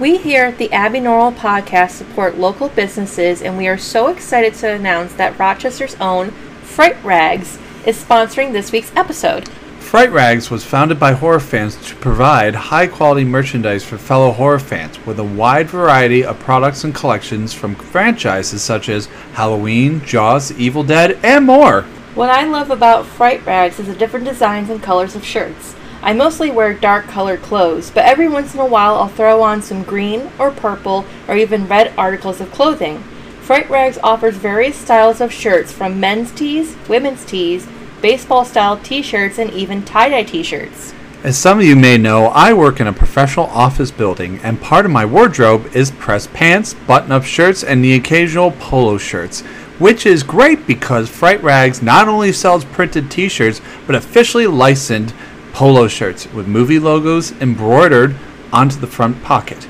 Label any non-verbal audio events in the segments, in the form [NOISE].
We here at the Abby Normal podcast support local businesses, and we are so excited to announce that Rochester's own Fright Rags is sponsoring this week's episode. Fright Rags was founded by horror fans to provide high quality merchandise for fellow horror fans with a wide variety of products and collections from franchises such as Halloween, Jaws, Evil Dead, and more. What I love about Fright Rags is the different designs and colors of shirts. I mostly wear dark colored clothes, but every once in a while I'll throw on some green or purple or even red articles of clothing. Fright Rags offers various styles of shirts from men's tees, women's tees, baseball style t shirts, and even tie dye t shirts. As some of you may know, I work in a professional office building, and part of my wardrobe is pressed pants, button up shirts, and the occasional polo shirts. Which is great because Fright Rags not only sells printed t shirts, but officially licensed polo shirts with movie logos embroidered onto the front pocket.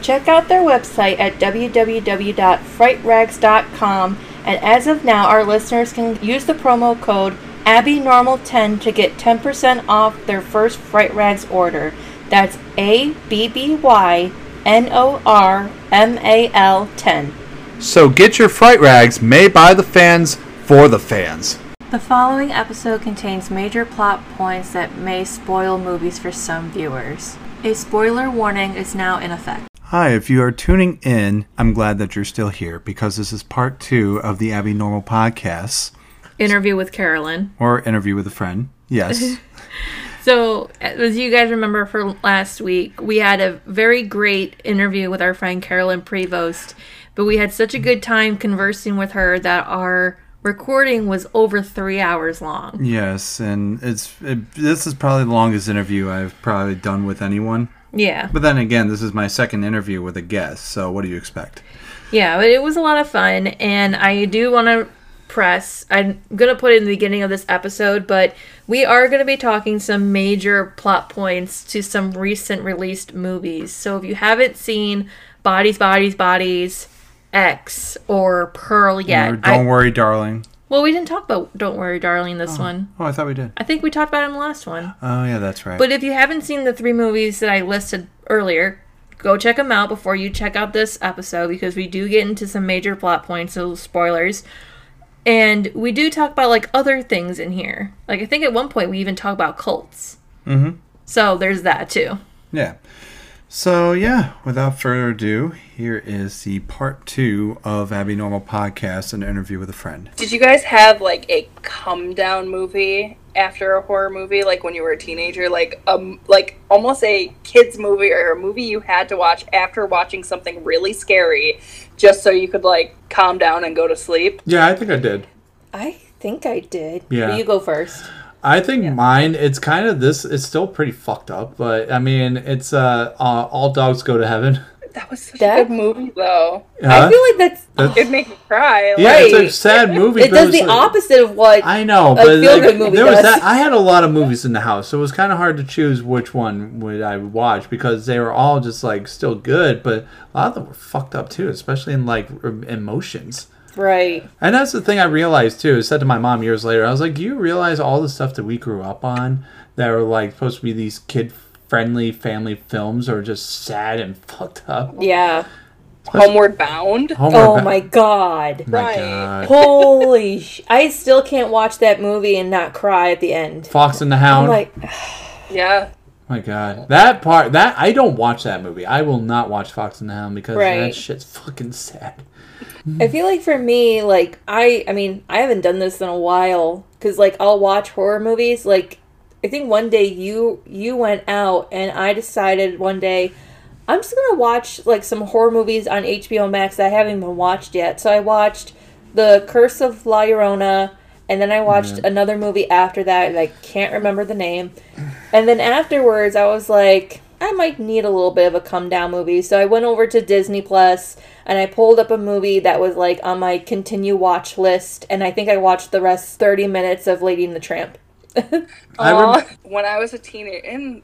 Check out their website at www.frightrags.com, and as of now, our listeners can use the promo code ABBYNORMAL10 to get 10% off their first Fright Rags order. That's A B B Y N O R M A L 10. So get your Fright Rags made by the fans for the fans. The following episode contains major plot points that may spoil movies for some viewers. A spoiler warning is now in effect. Hi, if you are tuning in, I'm glad that you're still here because this is part two of the Abby Normal podcast Interview with Carolyn. or interview with a friend. Yes. [LAUGHS] So, as you guys remember for last week, we had a very great interview with our friend Carolyn Prevost, but we had such a good time conversing with her that our recording was over three hours long. yes, and it's it, this is probably the longest interview I've probably done with anyone. Yeah. But then again, this is my second interview with a guest, so what do you expect? Yeah, but it was a lot of fun, and I do want to press. I'm gonna put it in the beginning of this episode, but we are gonna be talking some major plot points to some recent released movies. So if you haven't seen Bodies, Bodies, Bodies, X or Pearl yet, Or don't I, worry, darling. well, we didn't talk about Don't Worry, Darling. This one, Oh, I thought we did. I think we talked about it in the last one. Oh, yeah, that's right. But if you haven't seen the three movies that I listed earlier, go check them out before you check out this episode because we do get into some major plot points, so spoilers. And we do talk about like other things in here. Like I think at one point we even talk about cults. Mhm. So there's that too. Yeah. So yeah, without further ado, here is the part two of Abby Normal Podcast, an interview with a friend. Did you guys have like a come down movie after a horror movie, like when you were a teenager, like um, like almost a kids movie or a movie you had to watch after watching something really scary, just so you could like calm down and go to sleep? Yeah, I think I did. I think I did. Yeah. But you go first. I think mine. It's kind of this. It's still pretty fucked up, but I mean, it's uh, uh all dogs go to heaven. [LAUGHS] That was such That- a good movie, though. I feel like that's That's- It'd make me cry. yeah, it's a sad movie. it does the like- opposite of what I know, a but like, movie there was that. I had a lot of movies in the house, so it was kind of hard to choose which one would I watch because they were all just like still good, but a lot of them were fucked up too, especially in like emotions. Right. And that's the thing I realized too. I said to my mom years later, I was like, "Do you realize all the stuff that we grew up on that were like supposed to be these kid-friendly family films are just sad and [LAUGHS] fucked up?" Yeah. Homeward Bound. Homeward Oh Ba- my god. Oh my Right. god! Holy [LAUGHS] sh! I still can't watch that movie and not cry at the end. Fox and the I'm Hound. like, [SIGHS] Yeah. Oh my god, that part that I don't watch that movie. I will not watch Fox and the Hound because that shit's fucking sad. I feel like for me, like I, I mean, I haven't done this in a while because like I'll watch horror movies. Like I think one day you you went out and I decided one day I'm just gonna watch like some horror movies on HBO Max that I haven't even watched yet. So I watched The Curse of La Llorona. And then I watched another movie after that, and I can't remember the name. And then afterwards, I was like, I might need a little bit of a come down movie. So I went over to Disney Plus and I pulled up a movie that was like on my continue watch list. And I think I watched the rest 30 minutes of Lady and the Tramp. [LAUGHS] I Aw, rem- when I was a teenager, in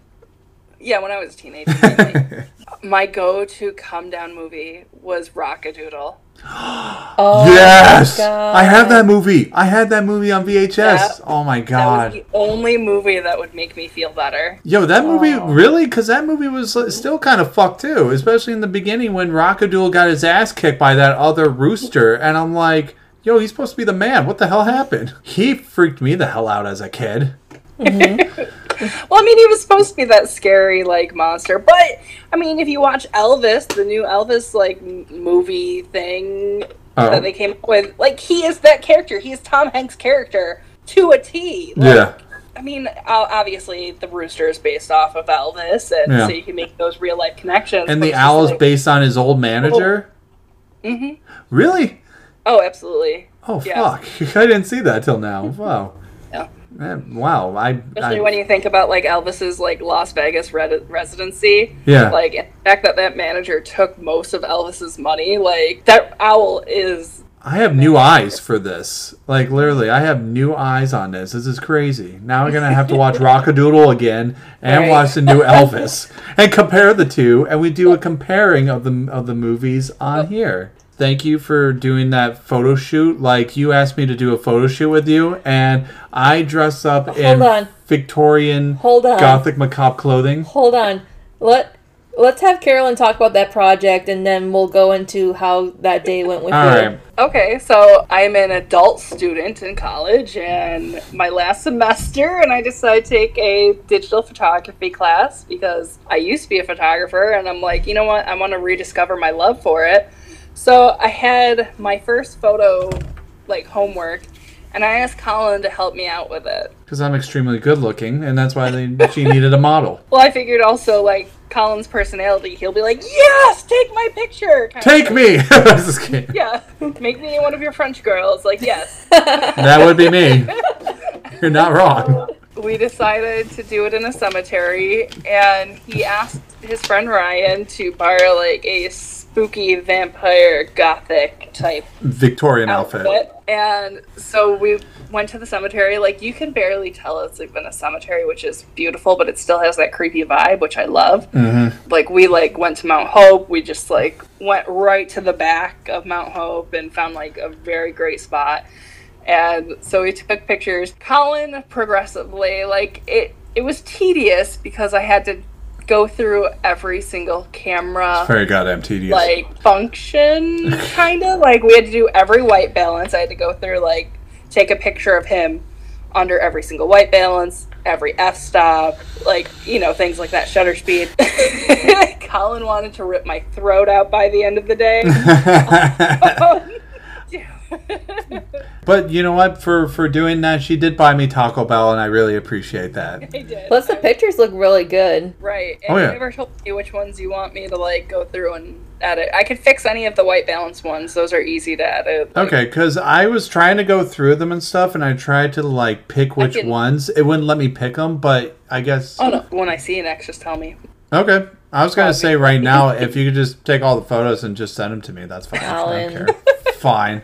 yeah, when I was a teenager, mainly, [LAUGHS] my go-to come down movie was Rockadoodle. Oh, yes, I have that movie. I had that movie on VHS. Yeah. Oh my god, That god. was the only movie that would make me feel better. Yo, that movie Oh. really? Because that movie was uh, still kind of fucked too, especially in the beginning when Rockadoodle got his ass kicked by that other rooster, and I'm like, yo, he's supposed to be the man. What the hell happened? He freaked me the hell out as a kid. [LAUGHS] [LAUGHS] Well, I mean, he was supposed to be that scary like monster, but I mean, if you watch Elvis, the new Elvis like movie thing Oh. that they came up with, like he is that character. He is Tom Hanks' character to a T. Like, Yeah. I mean, obviously the rooster is based off of Elvis, and Yeah. so you can make those real life connections. And the owl is like- based on his old manager. Mhm. Really? Oh, absolutely. Oh Yeah. fuck! [LAUGHS] I didn't see that till now. Wow. Yeah. Wow. I. Especially I when you think about like Elvis's like Las Vegas re- residency. yeah. Like the fact that that manager took most of Elvis's money, like that owl is I have new eyes for this. Like literally, I have new eyes on this. This is crazy. Now we're gonna have to watch [LAUGHS] Rockadoodle again and Right. watch the new [LAUGHS] Elvis and compare the two, and we do a comparing of the of the movies on oh. here. Thank you for doing that photo shoot. Like you asked me to do a photo shoot with you, and I dress up in on. Victorian Hold on. Gothic macabre clothing. Hold on. Let Let's have Carolyn talk about that project, and then we'll go into how that day went with All you. right. Okay, so I'm an adult student in college and my last semester, and I decided to take a digital photography class because I used to be a photographer, and I'm like, you know what, I want to rediscover my love for it. So I had my first photo, like homework, and I asked Colin to help me out with it. Because I'm extremely good looking, and that's why they, she needed a model. [LAUGHS] Well, I figured also, like, Colin's personality, he'll be like, yes, take my picture! Take me! [LAUGHS] Just. Yeah, make me one of your French girls. Like, yes. [LAUGHS] That would be me. You're not wrong. we decided to do it in a cemetery and he asked his friend Ryan to borrow like a spooky vampire gothic type Victorian outfit. outfit. And so we went to the cemetery. Like you can barely tell it's like been a cemetery, which is beautiful, but it still has that creepy vibe, which I love. Mm-hmm. Like we like went to Mount Hope. We just like went right to the back of Mount Hope and found like a very great spot. And so we took pictures. Colin progressively like it. It was tedious because I had to go through every single camera It's Very goddamn tedious. like function [LAUGHS] kind of like we had to do every white balance. I had to go through like take a picture of him under every single white balance every f-stop like you know things like that shutter speed. [LAUGHS] Colin wanted to rip my throat out by the end of the day [LAUGHS] but you know what? For for doing that, she did buy me Taco Bell, and I really appreciate that. I did. Plus, the pictures look really good. right Oh, and yeah. you never told me which ones you want me to like go through and edit i could fix any of the white balance ones those are easy to edit Like, Okay, because I was trying to go through them and stuff, and I tried to like pick which can- ones. It wouldn't let me pick them, but I guess. oh no when i see an x just tell me Okay. I was gonna Probably. say right now, [LAUGHS] if you could just take all the photos and just send them to me, that's fine. I don't care. fine.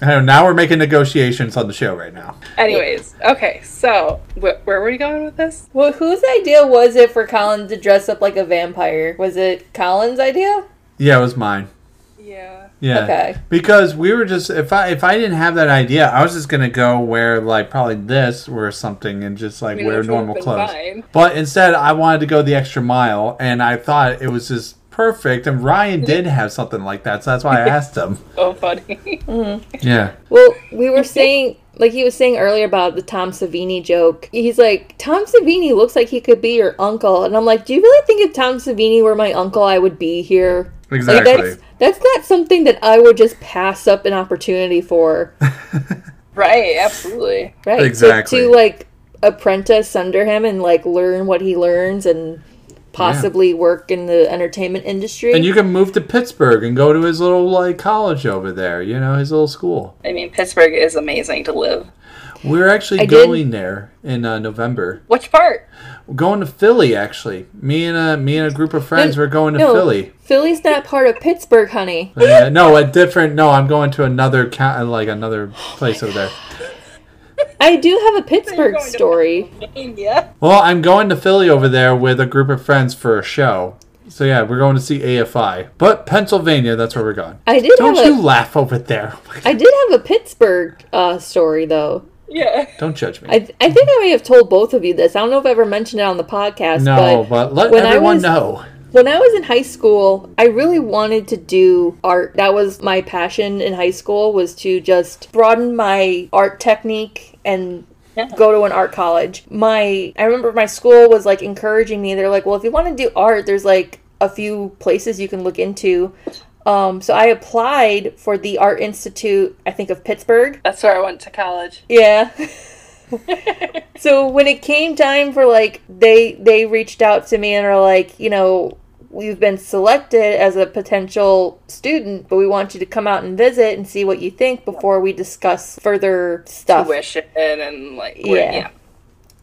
I know, now we're making negotiations on the show right now. Anyways, okay, so wh- where were we going with this? Well, whose idea was it for Colin to dress up like a vampire? Was it Colin's idea? Yeah, it was mine. Yeah. Yeah. Okay. Because we were just if I if I didn't have that idea, I was just gonna go wear like probably this or something and just like I mean, wear normal clothes. fine. But instead, I wanted to go the extra mile, and I thought it was just perfect. And Ryan did have something like that, so that's why I asked him. So funny. Mm-hmm. Yeah. Well, we were saying, like he was saying earlier about the Tom Savini joke. He's like, Tom Savini looks like he could be your uncle, and I'm like, do you really think if Tom Savini were my uncle, I would be here? Like Exactly. that's that's not something that I would just pass up an opportunity for, [LAUGHS] right, absolutely. right? To- Exactly. To, like apprentice under him and like learn what he learns and possibly work in the entertainment industry. And you can move to Pittsburgh and go to his little like college over there. You know, his little school. I mean, Pittsburgh is amazing to live. We're actually I did- going there in uh, November. Which part? We're going to Philly. Actually, me and a me and a group of friends. No, we're going to no. Philly. Philly's not part of Pittsburgh, honey. Uh, no, a different. No, I'm going to another ca- like another place over there. [GASPS] [LAUGHS] I do have a [LAUGHS] Pittsburgh going story. Yeah. Well, I'm going to Philly over there with a group of friends for a show. So yeah, we're going to see AFI, but Pennsylvania. That's where we're going. I did Don't have you a laugh over there? [LAUGHS] I did have a Pittsburgh uh, story though. Yeah. Don't judge me. I, I think I may have told both of you this. I don't know if I ever mentioned it on the podcast. no, but but let when I everyone was- know. When I was in high school, I really wanted to do art. That was my passion in high school was to just broaden my art technique and Yeah. go to an art college. My I remember my school was like encouraging me. They're like, "Well, if you want to do art, there's like a few places you can look into." Um, so I applied for the Art Institute, I think of Pittsburgh. That's where I went to college. Yeah. [LAUGHS] so when it came time for like they they reached out to me and are like, you know, we've been selected as a potential student, but we want you to come out and visit and see what you think before we discuss further stuff. Tuition and like Yeah. yeah.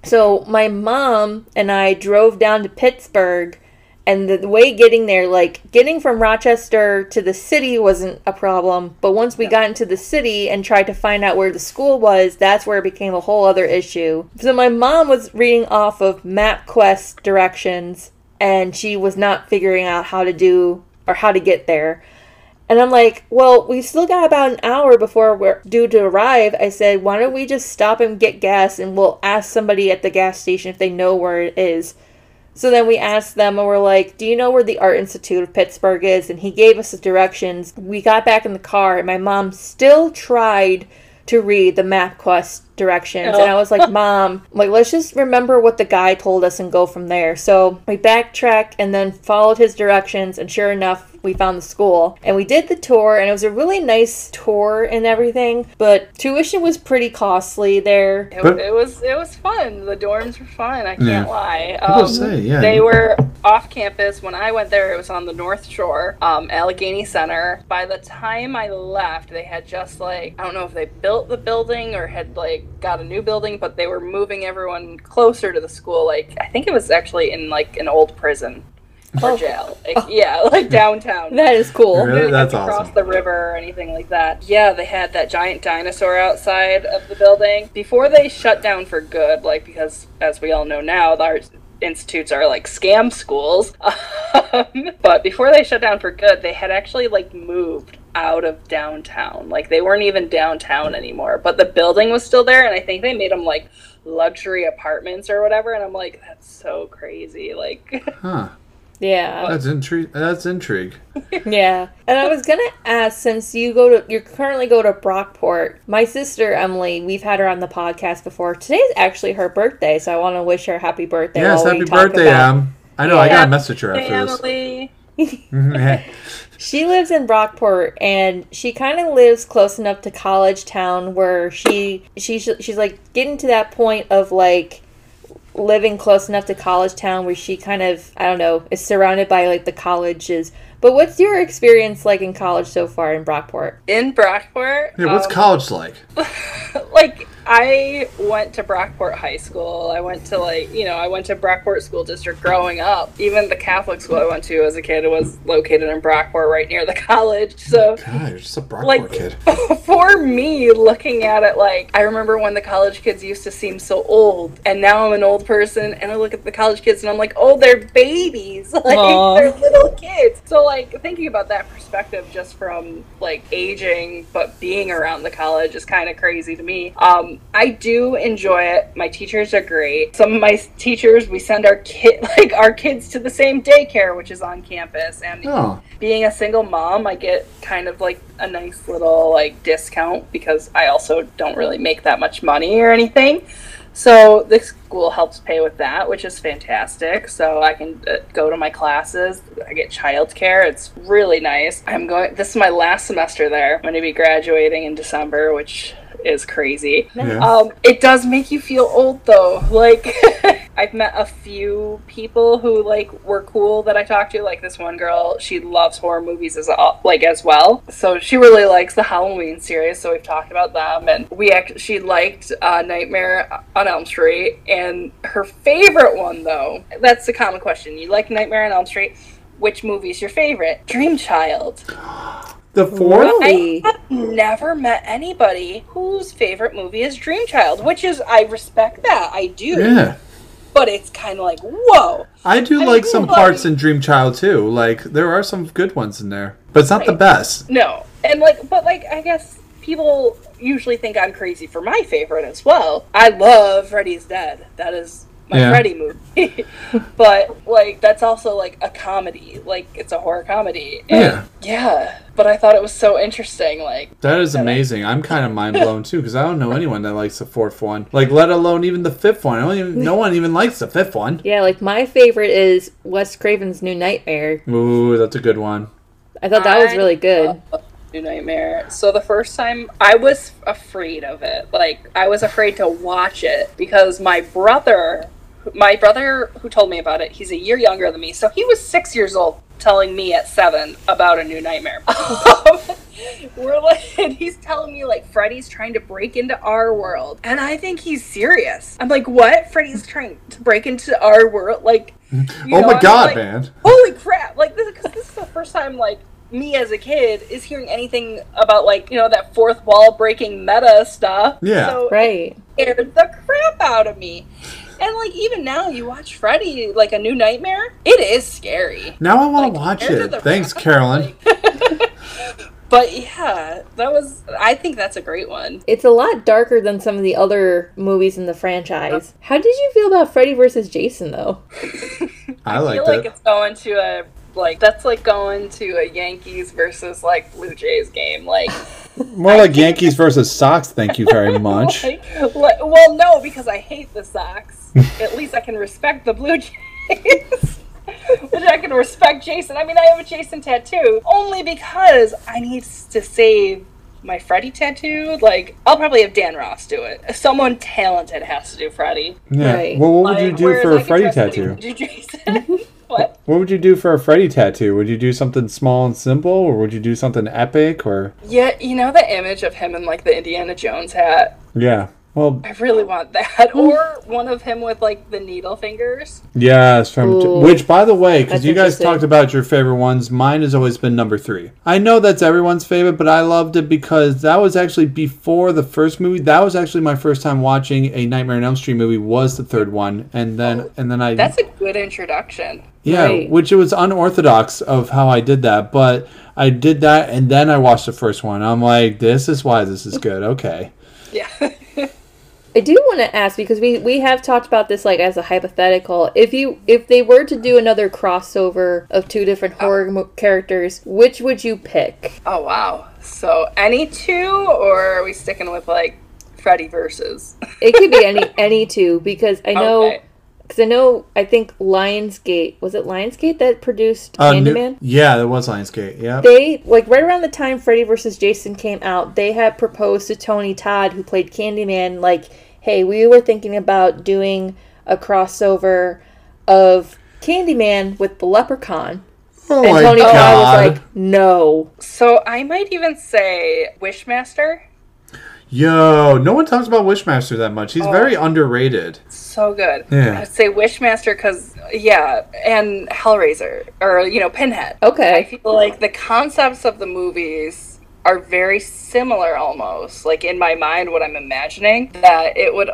So my mom and I drove down to Pittsburgh and the way getting there like getting from Rochester to the city wasn't a problem, but once we got into the city and tried to find out where the school was, that's where it became a whole other issue. So my mom was reading off of MapQuest directions and she was not figuring out how to do or how to get there. And I'm like, well, we've still got about an hour before we're due to arrive. I said, why don't we just stop and get gas and we'll ask somebody at the gas station if they know where it is. So then we asked them and we're like, do you know where the Art Institute of Pittsburgh is? And he gave us the directions. We got back in the car and my mom still tried to read the MapQuest directions. And I was like, [LAUGHS] Mom, like, let's just remember what the guy told us and go from there. So we backtracked and then followed his directions. And sure enough, we found the school and we did the tour and it was a really nice tour and everything but tuition was pretty costly there It, it was it was fun. The dorms were fun. I can't Yeah. lie. Um, say, yeah. They were off campus when I went there. It was on the North Shore, um, Allegheny Center. By the time I left, they had just like I don't know if they built the building or had like got a new building, but they were moving everyone closer to the school. Like I think it was actually in like an old prison or Oh. jail. Like, Yeah, [LAUGHS] like downtown. that is cool Really? didn't That's to cross awesome. the river or anything like that. Yeah, they had that giant dinosaur outside of the building before they shut down for good. Like because, as we all know now, the art institutes are like scam schools. [LAUGHS] Um, but before they shut down for good, they had actually like moved out of downtown. Like they weren't even downtown anymore, but the building was still there, and I think they made them like luxury apartments or whatever. And I'm like, that's so crazy. Like. [LAUGHS] Huh. yeah That's intrigue. That's intrigue. [LAUGHS] yeah and i was gonna ask since you go to you currently go to brockport my sister emily we've had her on the podcast before today's actually her birthday so i want to wish her happy birthday yes, while we happy talk birthday, about- Em. I know. I got a message her Hey, after this. Emily. Yeah. [LAUGHS] She lives in Brockport, and she kind of lives close enough to College Town where she she she's like getting to that point of like living close enough to College Town where she kind of I don't know is surrounded by like the colleges. But what's your experience like in college so far in Brockport? In Brockport. Yeah, what's um, college like? [LAUGHS] like I went to Brockport High School. I went to like you know I went to Brockport School District growing up. Even the Catholic school I went to as a kid was located in Brockport, right near the [LAUGHS] college. So God, you're just a Brockport like kid. [LAUGHS] for me looking at it like i remember when the college kids used to seem so old and now i'm an old person and i look at the college kids and i'm like oh they're babies [LAUGHS] like Aw. they're little kids so like thinking about that perspective just from like aging but being around the college is kind of crazy to me um i do enjoy it my teachers are great some of my teachers we send our kid [LAUGHS] like our kids to the same daycare which is on campus and Oh, being a single mom, I get kind of like a nice little like discount because I also don't really make that much money or anything. So the school helps pay with that, which is fantastic. So I can uh, go to my classes. I get childcare. It's really nice. I'm going. This is my last semester there. I'm going to be graduating in December, which is crazy. yeah. Um, it does make you feel old though. Like [LAUGHS] I've met a few people who like were cool that I talked to. Like this one girl, she loves horror movies as like as well. So she really likes the Halloween series. So we've talked about them, and we act- she liked uh, Nightmare on Elm Street, and her favorite one though. That's the common question. You like Nightmare on Elm Street? Which movie's your favorite? Dream Child. The fourth. Really? I have never met anybody whose favorite movie is Dream Child, which is I respect that. I do. Yeah. but it's kind of like whoa. I do I like mean, some like- parts in Dream Child too. Like there are some good ones in there, but it's not the best. No, and like, but like, I guess people usually think I'm crazy for my favorite as well. I love Freddy's Dead. That is my Yeah. Freddy movie. [LAUGHS] but like, that's also like a comedy. Like, it's a horror comedy. And, Yeah. Yeah. But I thought it was so interesting. Like, That is amazing. I'm kind of mind blown too because I don't know anyone that likes the fourth one. Like, let alone even the fifth one. I don't even. No one even likes the fifth one. Yeah, like my favorite is Wes Craven's New Nightmare. Ooh, that's a good one. I thought that was really good. love New Nightmare. So the first time I was afraid of it. Like I was afraid to watch it because my brother, my brother who told me about it, he's a year younger than me, so he was six years old telling me at seven about a new nightmare. [LAUGHS] We're like, and he's telling me like Freddy's trying to break into our world, and I think he's serious. I'm like, what? Freddy's trying to break into our world? Like, mm-hmm. oh know, my I'm god, like, man! holy crap like this because this is the first time like me as a kid is hearing anything about like you know that fourth wall breaking meta stuff Yeah. so Right. it scared the crap out of me and like even now you watch freddy like a new nightmare it is scary Now I want Like, to watch it. Thanks, rest, Carolyn. like- [LAUGHS] but yeah that was i think that's a great one It's a lot darker than some of the other movies in the franchise. How did you feel about Freddy versus Jason though? I i liked feel like it. it's going to a like that's like going to a yankees versus like blue jays game like [LAUGHS] More like Yankees versus Sox. Thank you very [LAUGHS] much. Like, like- well, no, because I hate the Sox. [LAUGHS] At least I can respect the Blue Jays. Which I can respect Jason. I mean, I have a Jason tattoo only because I need to save my Freddy tattoo. Like, I'll probably have Dan Ross do it. Someone talented has to do Freddy. Yeah. Right. Well, what would you Like, do for a Freddy tattoo? Do Jason? What? What would you do for a Freddy tattoo? Would you do something small and simple, or would you do something epic? Or Yeah, you know the image of him in like the Indiana Jones hat. yeah, well, I really want that, hmm. or one of him with like the needle fingers. yes. From Ooh. which, by the way, because you guys talked about your favorite ones, mine has always been number three. I know that's everyone's favorite, but I loved it because that was actually before the first movie. That was actually my first time watching a Nightmare on Elm Street movie. Was the third one, and then oh, and then I Oh, That's a good introduction. Yeah, Right. which it was unorthodox of how I did that, but I did that and then I watched the first one. I'm like, this is why this is good. Okay. [LAUGHS] Yeah. I do want to ask because we we have talked about this like as a hypothetical. If you if they were to do another crossover of two different oh. horror mo- characters, which would you pick? oh wow. So any two, or are we sticking with like Freddy versus? It could be any [LAUGHS] any two because I know Okay. Because I know I think Lionsgate was it Lionsgate that produced Uh, new- Candyman. yeah, that was Lionsgate. Yeah. They like right around the time Freddy vs. Jason came out, they had proposed to Tony Todd, who played Candyman, like, "Hey, we were thinking about doing a crossover of Candyman with the Leprechaun." oh And my Tony Todd was like, "No." So I might even say Wishmaster. Yo, no one talks about Wishmaster that much. He's Oh. very underrated. So good. Yeah. I'd say Wishmaster because yeah, and Hellraiser or you know Pinhead. Okay. I feel like the concepts of the movies are very similar almost. Like in my mind, what I'm imagining that it would.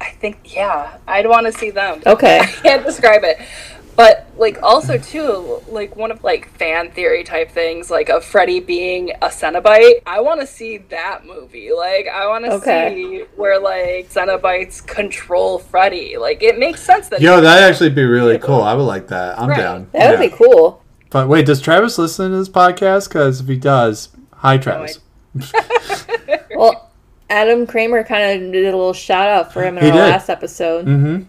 I think yeah, I'd want to see them. Okay. [LAUGHS] I can't describe it. But like also too, like one of like fan theory type things, like of Freddy being a Cenobite. I want to see that movie. Like I want to Okay. see where like Cenobites control Freddy. Like it makes sense that. Yo, that'd actually be really cool. I would like that. I'm Right. down. That would Yeah. be cool. But wait, does Travis listen to this podcast? Because if he does, hi, Travis. [LAUGHS] Well, Adam Kramer kind of did a little shout out for him in He our did. last episode. Mm-hmm.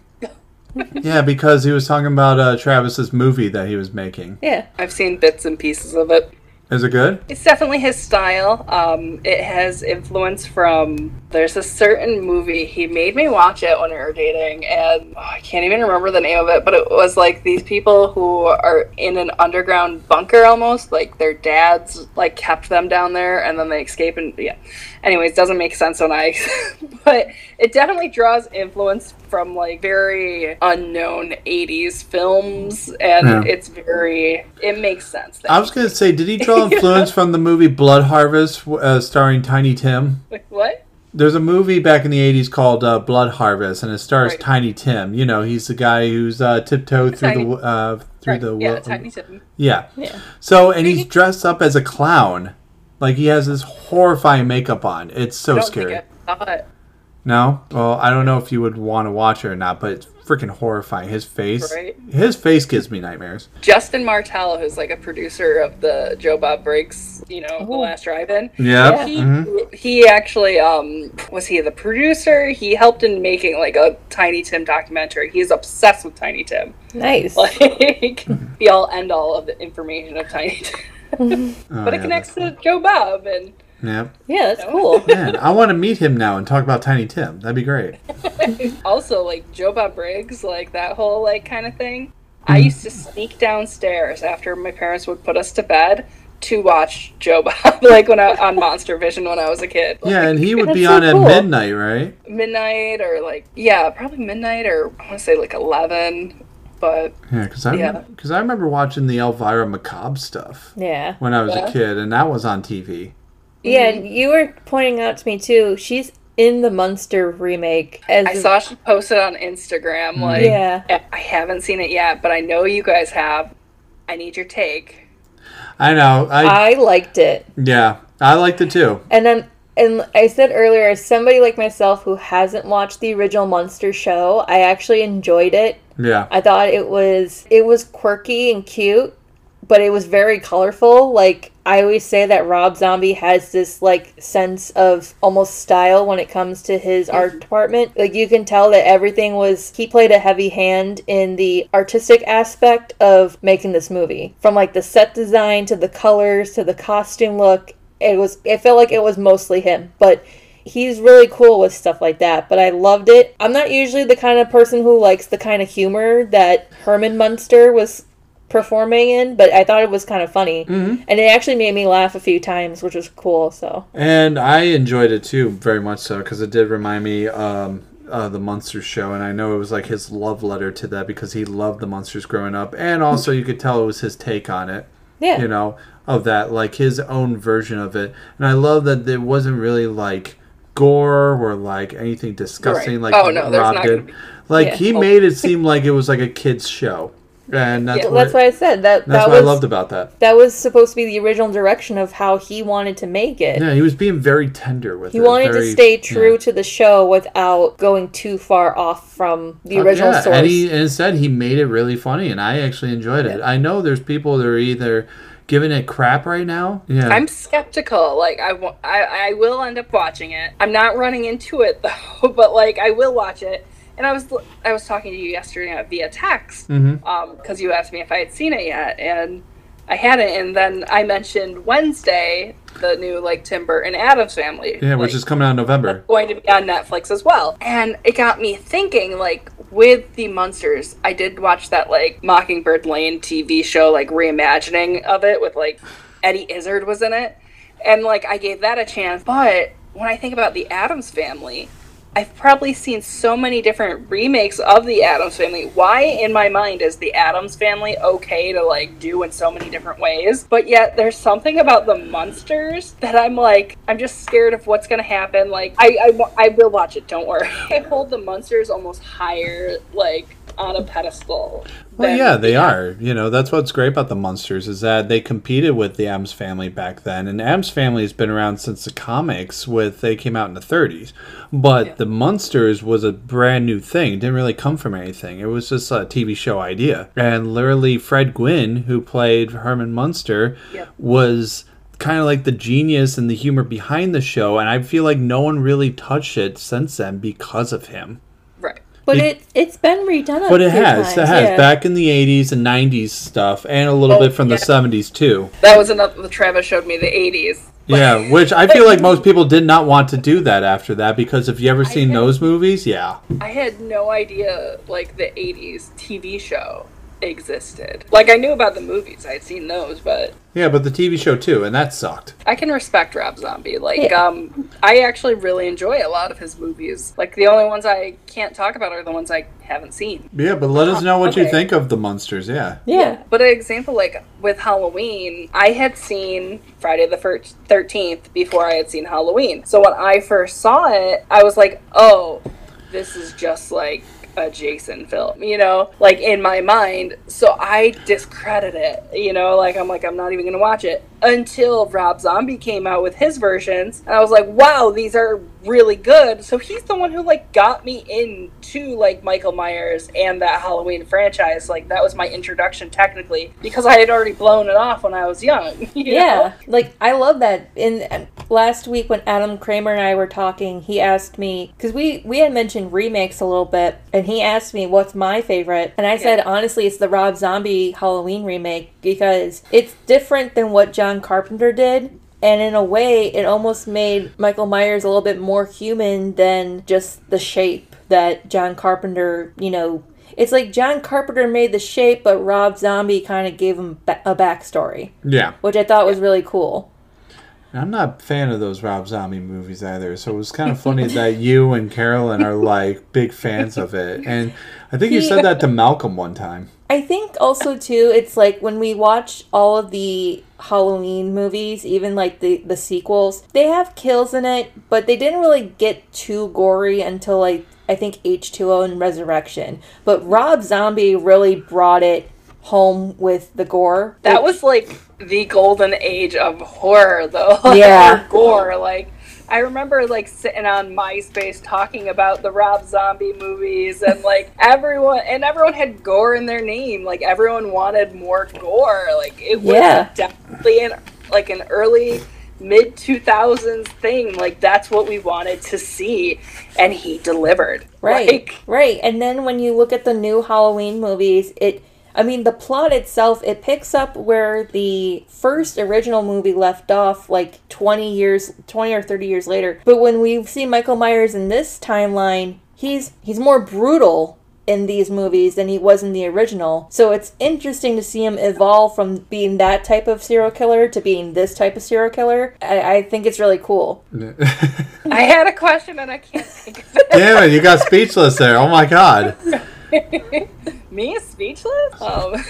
Yeah, because he was talking about uh, Travis's movie that he was making. Yeah. I've seen bits and pieces of it. Is it good? It's definitely his style. Um, it has influence from. There's a certain movie he made me watch it when we were dating, and oh, I can't even remember the name of it. But it was like these people who are in an underground bunker almost. Like their dads like kept them down there, and then they escape. And yeah. Anyways, doesn't make sense when I. [LAUGHS] but it definitely draws influence from like very unknown '80s films, and Yeah. it's very. It makes sense. I was gonna say, did he draw [LAUGHS] influence from the movie Blood Harvest, uh, starring Tiny Tim? What? There's a movie back in the '80s called uh, Blood Harvest, and it stars Right. Tiny Tim. You know, he's the guy who's uh, tiptoed through Tiny- the uh, through Right, the yeah, wo- Tiny Tim. yeah. Yeah. So, and he's dressed up as a clown, like he has this horrifying makeup on. It's so I don't scary. No, well, I don't know if you would want to watch it or not, but it's freaking horrifying. His face, Right. his face gives me nightmares. Justin Martell, who's like a producer of the Joe Bob Briggs, you know, The Oh. Last Drive-In. Yeah. He, mhm. he actually um was he the producer? He helped in making like a Tiny Tim documentary. He's obsessed with Tiny Tim. Nice. [LAUGHS] Like the all end all of the information of Tiny Tim. [LAUGHS] Oh, But yeah, it connects that's to Joe Bob and cool. Yeah. yeah, that's cool. [LAUGHS] Man, I want to meet him now and talk about Tiny Tim. That'd be great. [LAUGHS] also like Joe Bob Briggs, like that whole like kind of thing. I mm. used to sneak downstairs after my parents would put us to bed to watch Joe Bob, [LAUGHS] like when I on Monster Vision when I was a kid. Yeah, and he would be so on at midnight, right? midnight or like yeah, probably midnight or I want to say like eleven. But Yeah, because I Yeah. because I remember watching the Elvira Macabre stuff Yeah. when I was Yeah. a kid, and that was on TV. Yeah, mm-hmm. and you were pointing out to me too. She's in the Munster remake. As I saw she posted on Instagram mm-hmm. like Yeah. I haven't seen it yet, but I know you guys have. I need your take. I know. I I liked it, yeah, I liked it too. and then and I said earlier, as somebody like myself who hasn't watched the original Munster show, I actually enjoyed it. Yeah, I thought it was it was quirky and cute, but it was very colorful. Like I always say that Rob Zombie has this like sense of almost style when it comes to his mm-hmm. art department. Like you can tell that everything was he played a heavy hand in the artistic aspect of making this movie. From like the set design to the colors to the costume look. It was it felt like it was mostly him. But he's really cool with stuff like that, but I loved it. I'm not usually the kind of person who likes the kind of humor that Herman Munster was performing in, but I thought it was kind of funny. Mm-hmm. And it actually made me laugh a few times, which was cool, so. and I enjoyed it too, very much so, because it did remind me um, uh, the Munsters show, and I know it was like his love letter to that because he loved the Munsters growing up, and also you could tell it was his take on it. Yeah. you know, of that, like his own version of it. And I love that it wasn't really like gore or like anything disgusting Right. like Oh, no, Rob did. be- Like Yeah. he Oh. made it seem like it was like a kid's show. And that's Yeah, what That's why I said that that's that what was I loved about that. that was supposed to be the original direction of how he wanted to make it. Yeah, he was being very tender with it. He it. wanted very- to stay true yeah. to the show without going too far off from the Oh, original yeah, source. And he instead he made it really funny, and I actually enjoyed it. I know there's people that are either giving it crap right now. Yeah, I'm skeptical. Like I, I, I will end up watching it. I'm not running into it [LAUGHS] though, but like I will watch it. And I was I was talking to you yesterday via text Mhm. um because you asked me if I had seen it yet, and I hadn't. And then I mentioned Wednesday the new like Tim Burton Addams Family. yeah, which is coming out in November. going to be on Netflix as well. And it got me thinking, like, with the Munsters, I did watch that, like, Mockingbird Lane TV show, like, reimagining of it with, like, Eddie Izzard was in it. And, like, I gave that a chance. But when I think about the Addams family, I've probably seen so many different remakes of the Addams family. Why, in my mind, is the Addams family okay to like do in so many different ways? But yet, there's something about the Munsters that I'm like, I'm just scared of what's gonna happen. Like, I, I, I will watch it. Don't worry. [LAUGHS] I hold the Munsters almost higher, like on a pedestal. Well, yeah, they the- are. You know, that's what's great about the Munsters is that they competed with the Addams family back then, and Addams family has been around since the comics. With they came out in the 30s, but Yeah. the Munsters was a brand new thing. It didn't really come from anything. It was just a TV show idea, and literally Fred Gwynne, who played Herman Munster, Yeah. was kind of like the genius and the humor behind the show, and I feel like no one really touched it since then because of him. Right. but Be- it it's been redone. But it has. times, it has. yeah. Back in the 80s and 90s stuff, and a little Oh, bit from yeah. the 70s, too. That was another. The Travis showed me the 80s. Yeah, [LAUGHS] which I feel like most people did not want to do that after that because if you ever seen know. those movies, yeah. I had no idea, like, the 80s TV show existed. Like I knew about the movies, I'd seen those, but Yeah, but the TV show too, and that sucked. I can respect Rob Zombie. Like, Yeah. um, I actually really enjoy a lot of his movies. Like, the only ones I can't talk about are the ones I haven't seen. Yeah, but let us know what you think of the Munsters. Yeah. Yeah. But an example, like with Halloween, I had seen Friday the 13th before I had seen Halloween. So when I first saw it, I was like, oh, this is just like a Jason film, you know, like in my mind. So I discredit it, you know, like I'm like, I'm not even gonna watch it until Rob Zombie came out with his versions. And I was like, wow, these are really good. So he's the one who like got me into like Michael Myers and that Halloween franchise. Like that was my introduction technically because I had already blown it off when I was young. [LAUGHS] you know? Yeah, like I love that. In um, last week when Adam Kramer and I were talking, he asked me because we we had mentioned remakes a little bit, and he asked me what's my favorite, and I said honestly it's the Rob Zombie Halloween remake because it's different than what John Carpenter did. And in a way, it almost made Michael Myers a little bit more human than just the shape that John Carpenter, you know, it's like John Carpenter made the shape, but Rob Zombie kind of gave him a backstory Yeah. which I thought was really cool. I'm not a fan of those Rob Zombie movies either, so it was kind of funny that [LAUGHS] you and Carolyn are like big fans of it. And I think you said that to Malcolm one time. I think also too, it's like when we watch all of the Halloween movies, even like the the sequels, they have kills in it, but they didn't really get too gory until like I think H two O and Resurrection. But Rob Zombie really brought it home with the gore. That was like the golden age of horror, though. [LAUGHS] Yeah. gore. Like, I remember like sitting on MySpace talking about the Rob Zombie movies, and like [LAUGHS] everyone, and everyone had gore in their name. Like everyone wanted more gore. Like it was Yeah. definitely an like an early mid 2000s thing like that's what we wanted to see and he delivered Right. Like, right. And then when you look at the new Halloween movies, it I mean the plot itself it picks up where the first original movie left off like 20 years 20 or 30 years later. But when we see Michael Myers in this timeline, he's he's more brutal in these movies than he was in the original. So it's interesting to see him evolve from being that type of serial killer to being this type of serial killer. I, I think it's really cool. [LAUGHS] i had a question and i can't think of it Damn it, you got speechless there. Oh my god. [LAUGHS] [LAUGHS] Me speechless? [LAUGHS] Um,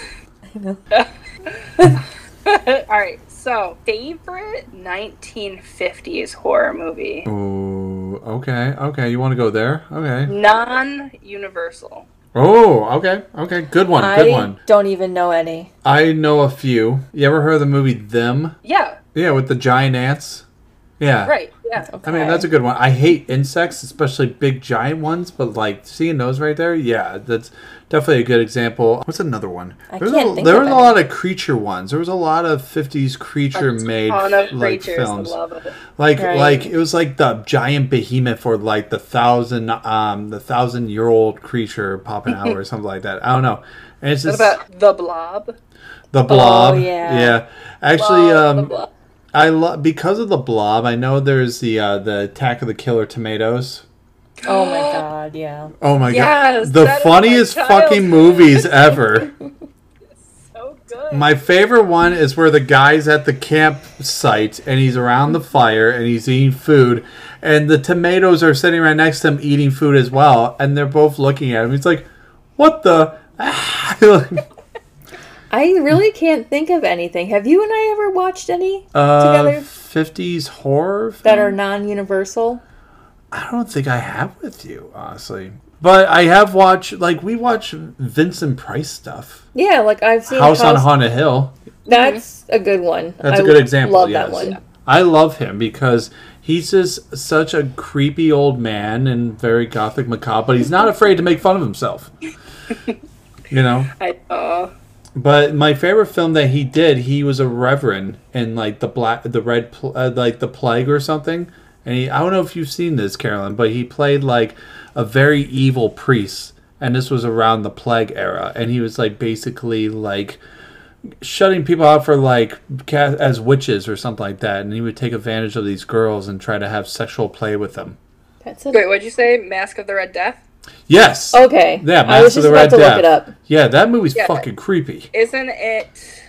know. [LAUGHS] all right. So, favorite 1950s horror movie? Ooh, okay, okay. You want to go there? Okay. Non-universal. Oh, okay, okay. Good one, good one. don't even know any. I know a few. You ever heard of the movie Them? Yeah. Yeah, with the giant ants. Yeah. Right. Yeah. Okay. I mean, that's a good one. I hate insects, especially big giant ones, but like seeing those right there, yeah, that's definitely a good example. What's another one? I There was can't a, think there of was a lot of creature ones. There was a lot of 50s creature made Ton of like creatures. films. I love it. Like Right. like it was like the giant behemoth or like the thousand um the thousand year old creature popping out or [LAUGHS] something like that. I don't know. And it's What just about The Blob? the blob. Oh, yeah. Yeah. Actually Love The um Blob. I love because of the blob. I know there's the uh, the Attack of the Killer Tomatoes. Oh my god, yeah. Oh my Yes, god, the funniest fucking movies ever. [LAUGHS] So good. My favorite one is where the guy's at the campsite and he's around the fire and he's eating food, and the tomatoes are sitting right next to him eating food as well, and they're both looking at him. He's like, "What the?" [LAUGHS] [LAUGHS] I really can't think of anything. Have you and I ever watched any uh, Together? fifties horror that are non-universal? I don't think I have with you, honestly. But I have watched, like, we watch Vincent Price stuff. Yeah, like I've seen House on Haunted Hill. That's a good one. That's a good example. Love yes. that one. I love him because he's just such a creepy old man and very gothic macabre, but he's not afraid to make fun of himself. [LAUGHS] you know. I uh, But my favorite film that he did, he was a reverend in like the black, the red, uh, like the plague or something. And he, I don't know if you've seen this, Carolyn, but he played like a very evil priest, and this was around the plague era, and he was like basically like shutting people out for like as witches or something like that, and he would take advantage of these girls and try to have sexual play with them. That's a wait, what'd you say? Mask of the Red Death? Yes. Okay. Yeah, I was Mask of just the about Red to Death. look it up. Yeah, that movie's Yeah. fucking creepy. Isn't it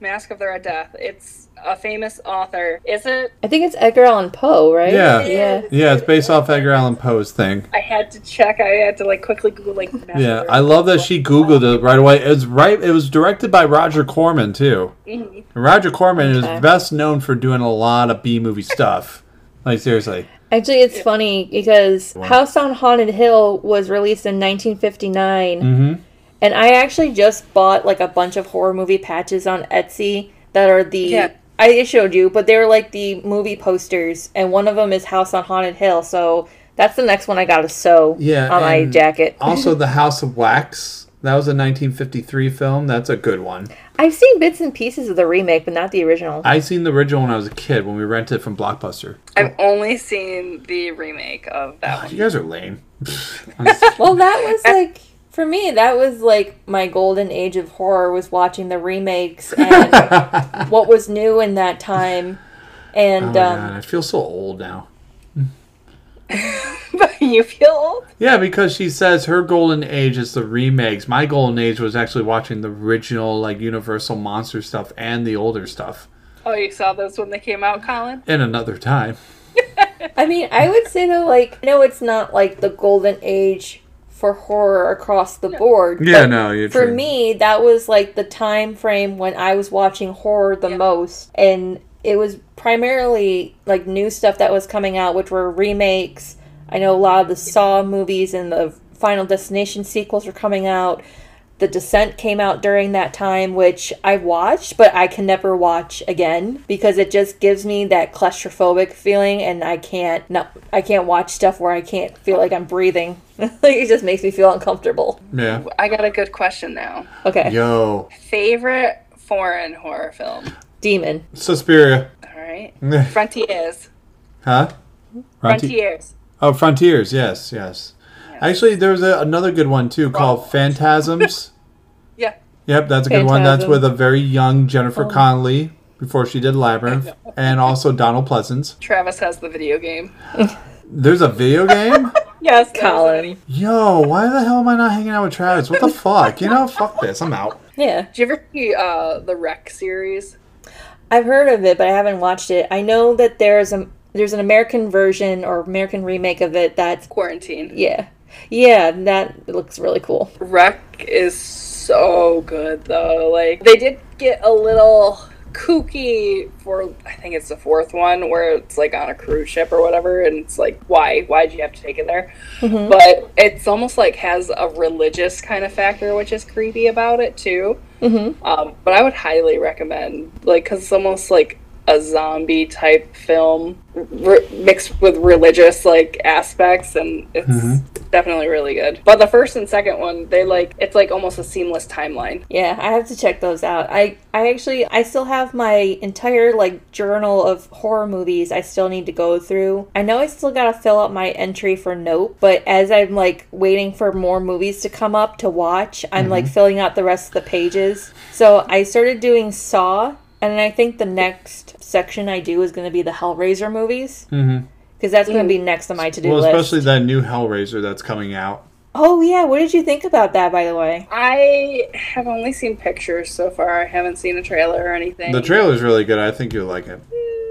Mask of the Red Death? It's a famous author. Is it? I think it's Edgar Allan Poe, right? Yeah. Yeah. Yeah, it's based off Edgar Allan Poe's thing. I had to check. I had to like quickly Google like. Mask of Yeah, the I love that Death. she googled it right away. It was right. It was directed by Roger Corman too. Mhm. And Roger Corman Okay. is best known for doing a lot of B movie stuff. Like seriously. Actually, it's funny because Wow. House on Haunted Hill was released in 1959, Mm-hmm. and I actually just bought like a bunch of horror movie patches on Etsy that are the. Yeah. I showed you, but they're like the movie posters, and one of them is House on Haunted Hill. So that's the next one I gotta sew Yeah, on my jacket. Also, [LAUGHS] The House of Wax. That was a 1953 film. That's a good one. I've seen bits and pieces of the remake, but not the original. I seen the original when I was a kid when we rented it from Blockbuster. I've only seen the remake of that Oh, one. you guys are lame. [LAUGHS] [LAUGHS] Well, that was like for me. That was like my golden age of horror was watching the remakes [LAUGHS] and what was new in that time. oh And my um, god, I feel so old now. [LAUGHS] you feel old? Yeah, because she says her golden age is the remakes. My golden age was actually watching the original, like Universal monster stuff and the older stuff. Oh, you saw those when they came out, Colin? In another time. [LAUGHS] I mean, I would say though, like, no, it's not like the golden age for horror across the board. Yeah, but no, you're For true. me, that was like the time frame when I was watching horror the Yeah. most, and it was primarily like new stuff that was coming out, which were remakes. I know a lot of the Saw movies and the Final Destination sequels were coming out. The Descent came out during that time, which I watched, but I can never watch again because it just gives me that claustrophobic feeling, and I can't no, I can't watch stuff where I can't feel like I'm breathing. [LAUGHS] like it just makes me feel uncomfortable. Yeah. I got a good question now. Okay, Yo. Favorite foreign horror film? Demon. Suspiria. All right. [LAUGHS] Frontiers. Huh? Frontiers. Oh, Frontiers. Yes, yes. Actually, there's a, another good one too called Phantasms. [LAUGHS] Yeah. Yep, that's a good one. That's with a very young Jennifer Oh. Connelly before she did Labyrinth, [LAUGHS] and also Donald Pleasence. Travis has the video game. There's a video game. Yes, Colin. Yo, why the hell am I not hanging out with Travis? What the fuck? You know, fuck this. I'm out. Yeah, Did you ever see uh, the REC series? I've heard of it, but I haven't watched it. I know that there's a there's an American version or American remake of it. That's Quarantine. yeah, yeah, that looks really cool. REC is so good though. Like they did get a little kooky for I think it's the fourth one where it's like on a cruise ship or whatever and it's like why why'd you have to take it there? Mhm. But it's almost like has a religious kind of factor which is creepy about it too. Mm-hmm. Um, but I would highly recommend like cuz it's almost like a zombie type film r- mixed with religious like aspects and it's Mhm. definitely really good but the first and second one they like it's like almost a seamless timeline Yeah, I have to check those out. I I actually I still have my entire like journal of horror movies I still need to go through. I know I still got to fill out my entry for Nope, but as I'm like waiting for more movies to come up to watch, I'm like filling out the rest of the pages. So I started doing Saw and I think the next section I do is going to be the Hellraiser movies Mm-hmm. because that's going to be next on my to-do Well, list. especially that new Hellraiser that's coming out. Oh yeah, what did you think about that by the way? i have only seen pictures so far i haven't seen a trailer or anything The trailer's really good. I think you'll like it.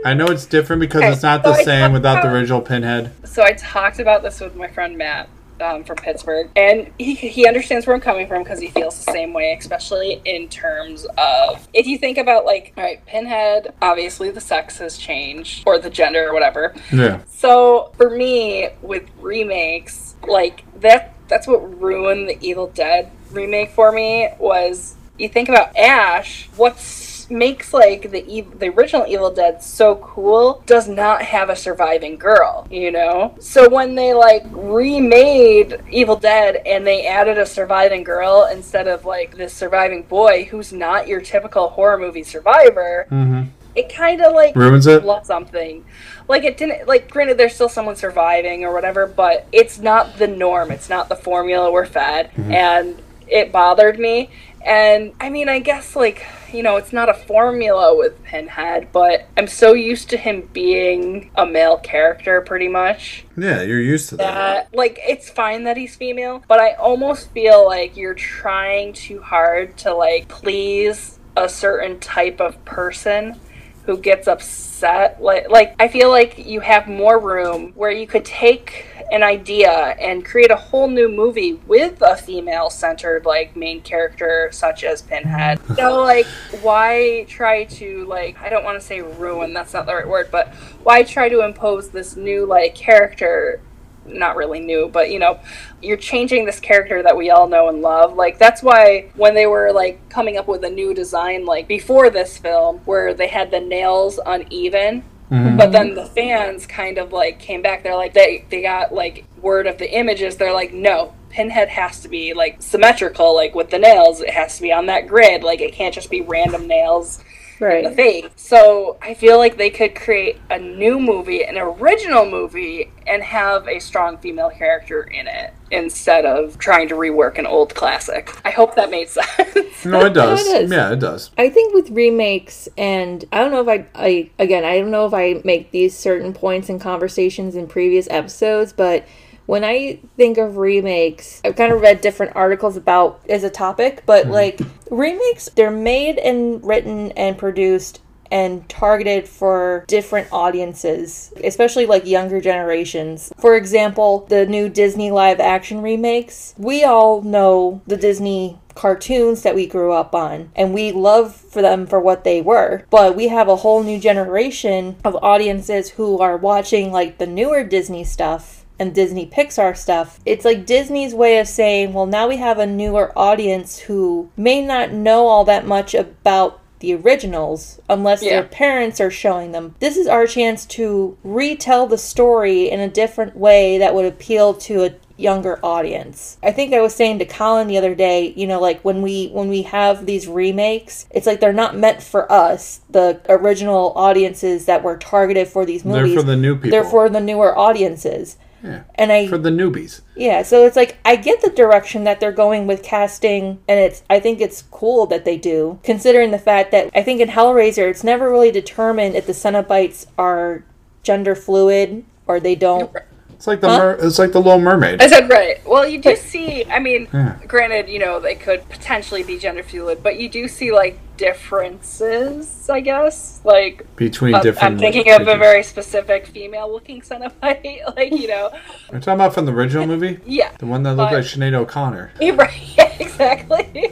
I know it's different because Okay, it's not so the I same talked without the original Pinhead. so i talked about this with my friend matt um, from pittsburgh and he, he understands where i'm coming from because he feels the same way especially in terms of if you think about like all right pinhead obviously the sex has changed or the gender or whatever Yeah. So for me, with remakes, like that that's what ruined the Evil Dead remake for me was you think about Ash, what's makes like the ev- the original Evil Dead so cool does not have a surviving girl, you know? So when they like remade Evil Dead and they added a surviving girl instead of like this surviving boy who's not your typical horror movie survivor, Mm-hmm. it kind of like Ruins it. something. Like it didn't like granted there's still someone surviving or whatever, but it's not the norm. It's not the formula we're fed. And it bothered me. And I mean, I guess like, you know, it's not a formula with Pinhead, but I'm so used to him being a male character pretty much Yeah, you're used to that. that like it's fine that he's female, but I almost feel like you're trying too hard to like please a certain type of person who gets upset. Like like I feel like you have more room where you could take an idea and create a whole new movie with a female centered like main character such as Pinhead. [LAUGHS] So like why try to like I don't want to say ruin, that's not the right word, but why try to impose this new like character not really new, but you know, you're changing this character that we all know and love. Like that's why when they were like coming up with a new design like before this film where they had the nails uneven, Mm-hmm. but then the fans kind of like came back they're like they they got like word of the images they're like no Pinhead has to be like symmetrical, like with the nails. It has to be on that grid. Like it can't just be random nails the Right. face. So I feel like they could create a new movie, an original movie, and have a strong female character in it instead of trying to rework an old classic. I hope that made [LAUGHS] sense. No, it does. it is. Yeah, it does. I think with remakes, and I don't know if I, I again, I don't know if I make these certain points in conversations in previous episodes, but when I think of remakes, I've kind of read different articles about as a topic, but hmm. like remakes, they're made and written and produced and targeted for different audiences, especially like younger generations. For example, the new Disney live action remakes, we all know the Disney cartoons that we grew up on and we love for them for what they were but we have a whole new generation of audiences who are watching like the newer disney stuff and Disney Pixar stuff, it's like Disney's way of saying, well, now we have a newer audience who may not know all that much about the originals unless Yeah. their parents are showing them. This is our chance to retell the story in a different way that would appeal to a younger audience. I think I was saying to Colin the other day, you know, like when we when we have these remakes, it's like they're not meant for us, the original audiences that were targeted for these movies. They're for the new people. They're for the newer audiences. Yeah. And I For the newbies. yeah, so it's like I get the direction that they're going with casting, and it's I think it's cool that they do, considering the fact that I think in Hellraiser it's never really determined if the Cenobites are gender fluid or they don't. It's like the Huh? mer- it's like the Little Mermaid. I said right. Well, you do see. I mean, Yeah. granted, you know they could potentially be gender fluid, but you do see like differences. I guess like Between uh, different. I'm thinking of a very specific female-looking Cenobite. [LAUGHS] like you know, We're talking about from the original movie. [LAUGHS] yeah. The one that looked But- like Sinead O'Connor. [LAUGHS] Right. Yeah, exactly.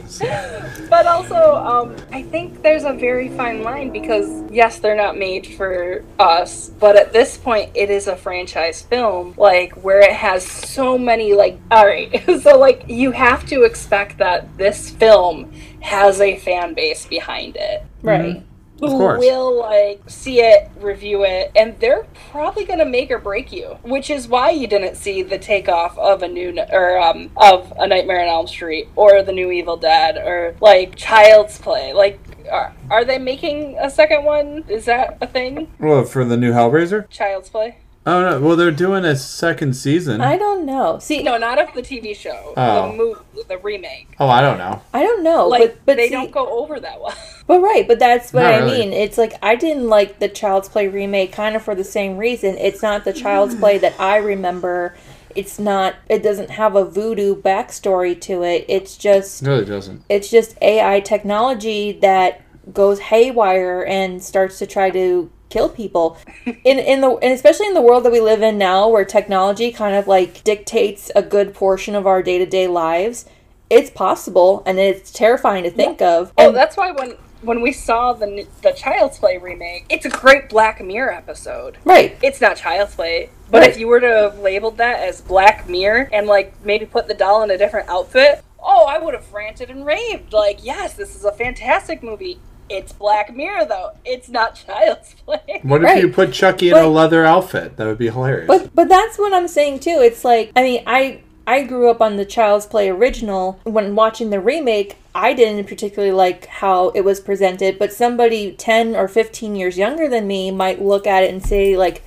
but also, um, I think there's a very fine line because yes, they're not made for us, but at this point, it is a franchise film, like where it has so many. Like, all right, so like you have to expect that this film has a fan base behind it Right. who course. will like see it, review it, and they're probably gonna make or break you. Which is why you didn't see the takeoff of a new or um of a Nightmare on Elm Street or the new Evil Dead or like Child's Play. Like, are, are they making a second one? Is that a thing? Well, for the new Hellraiser. Child's Play? Oh no! Well, they're doing a second season. I don't know. See, No, not of the TV show. Oh. The movie, the remake. oh, I don't know. I don't know. Like but but they see, don't go over that well. [LAUGHS] But right, but that's what Not I really. mean. It's like I didn't like the Child's Play remake kind of for the same reason. It's not the Child's Play that I remember. It's not it doesn't have a voodoo backstory to it. It's just No, It really doesn't. it's just AI technology that goes haywire and starts to try to kill people. In in the and especially in the world that we live in now where technology kind of like dictates a good portion of our day-to-day lives. It's possible and it's terrifying to think of. Oh, And- that's why when when we saw the the Child's Play remake, it's a great Black Mirror episode. right. It's not Child's Play, but Right. if you were to have labeled that as Black Mirror and like maybe put the doll in a different outfit, oh, I would have ranted and raved. Like, yes, this is a fantastic movie. It's Black Mirror though. It's not Child's Play. What if Right. you put Chucky in a leather outfit? That would be hilarious. But but that's what I'm saying too. It's like I mean I I grew up on the Child's Play original. When watching the remake, I didn't particularly like how it was presented, but somebody 10 or 15 years younger than me might look at it and say like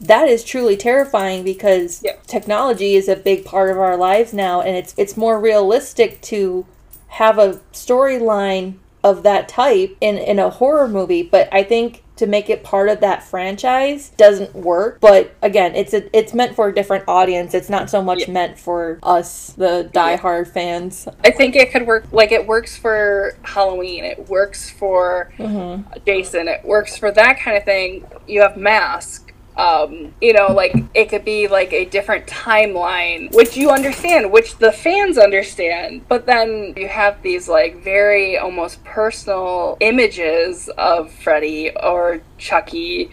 that is truly terrifying because Yeah. technology is a big part of our lives now and it's it's more realistic to have a storyline of that type in in a horror movie, but I think to make it part of that franchise doesn't work. But again, it's a, it's meant for a different audience. It's not so much Yeah. meant for us, the diehard fans. I think it could work. Like it works for Halloween. It works for mm-hmm. Jason. It works for that kind of thing. You have Mask. Um, you know, like it could be like a different timeline, which you understand, which the fans understand. But then you have these like very almost personal images of Freddy or Chucky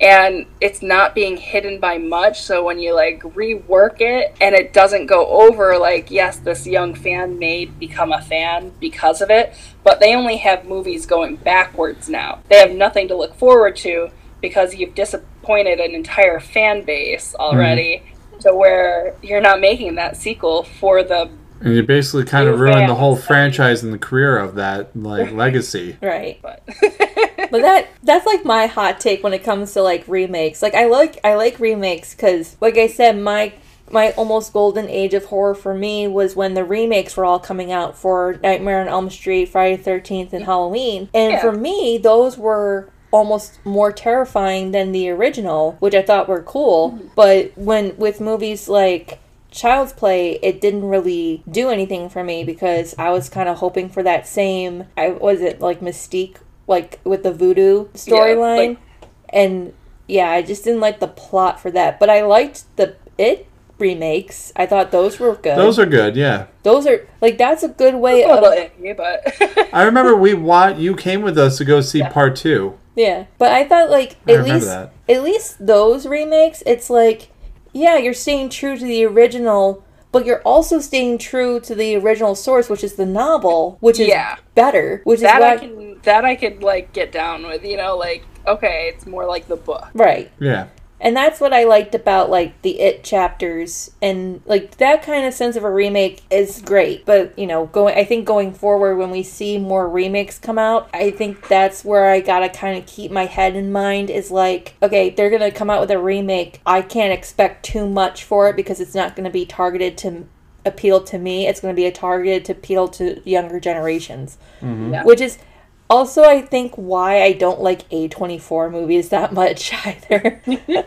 and it's not being hidden by much so when you like rework it and it doesn't go over like yes this young fan may become a fan because of it but they only have movies going backwards now they have nothing to look forward to because you've disappointed an entire fan base mhm. already to where you're not making that sequel for the And you basically kind of New ruined the whole franchise and the career of that like [LAUGHS] legacy. Right. but [LAUGHS] but that that's like my hot take when it comes to like remakes. Like I like I like remakes cuz like I said my my almost golden age of horror for me was when the remakes were all coming out for Nightmare on Elm Street, Friday the 13th and Halloween. And Yeah. for me those were almost more terrifying than the original, which I thought were cool. Mm-hmm. But when with movies like Child's Play, it didn't really do anything for me because I was kind of hoping for that same. I was it like Mystique, like with the voodoo storyline, like- and yeah, I just didn't like the plot for that. But I liked the it remakes. I thought those were good. Those are good, yeah. those are like that's a good way a little of iffy but I remember [LAUGHS] we want you came with us to go see part two. Yeah, but I thought like I at least that. at least those remakes, it's like yeah, you're staying true to the original, but you're also staying true to the original source, which is the novel, which is Yeah. better. Which that is why I can that I could like get down with, you know, like okay, it's more like the book. right. Yeah. And that's what I liked about like the It chapters and like that kind of sense of a remake is great. But you know, going I think going forward when we see more remakes come out, I think that's where I gotta kind of keep my head in mind is like, okay, they're gonna come out with a remake. I can't expect too much for it because it's not gonna be targeted to appeal to me. It's gonna be a targeted to appeal to younger generations, mm-hmm. Yeah. which is. Also, I think why I don't like A24 movies that [LAUGHS] much either. [LAUGHS]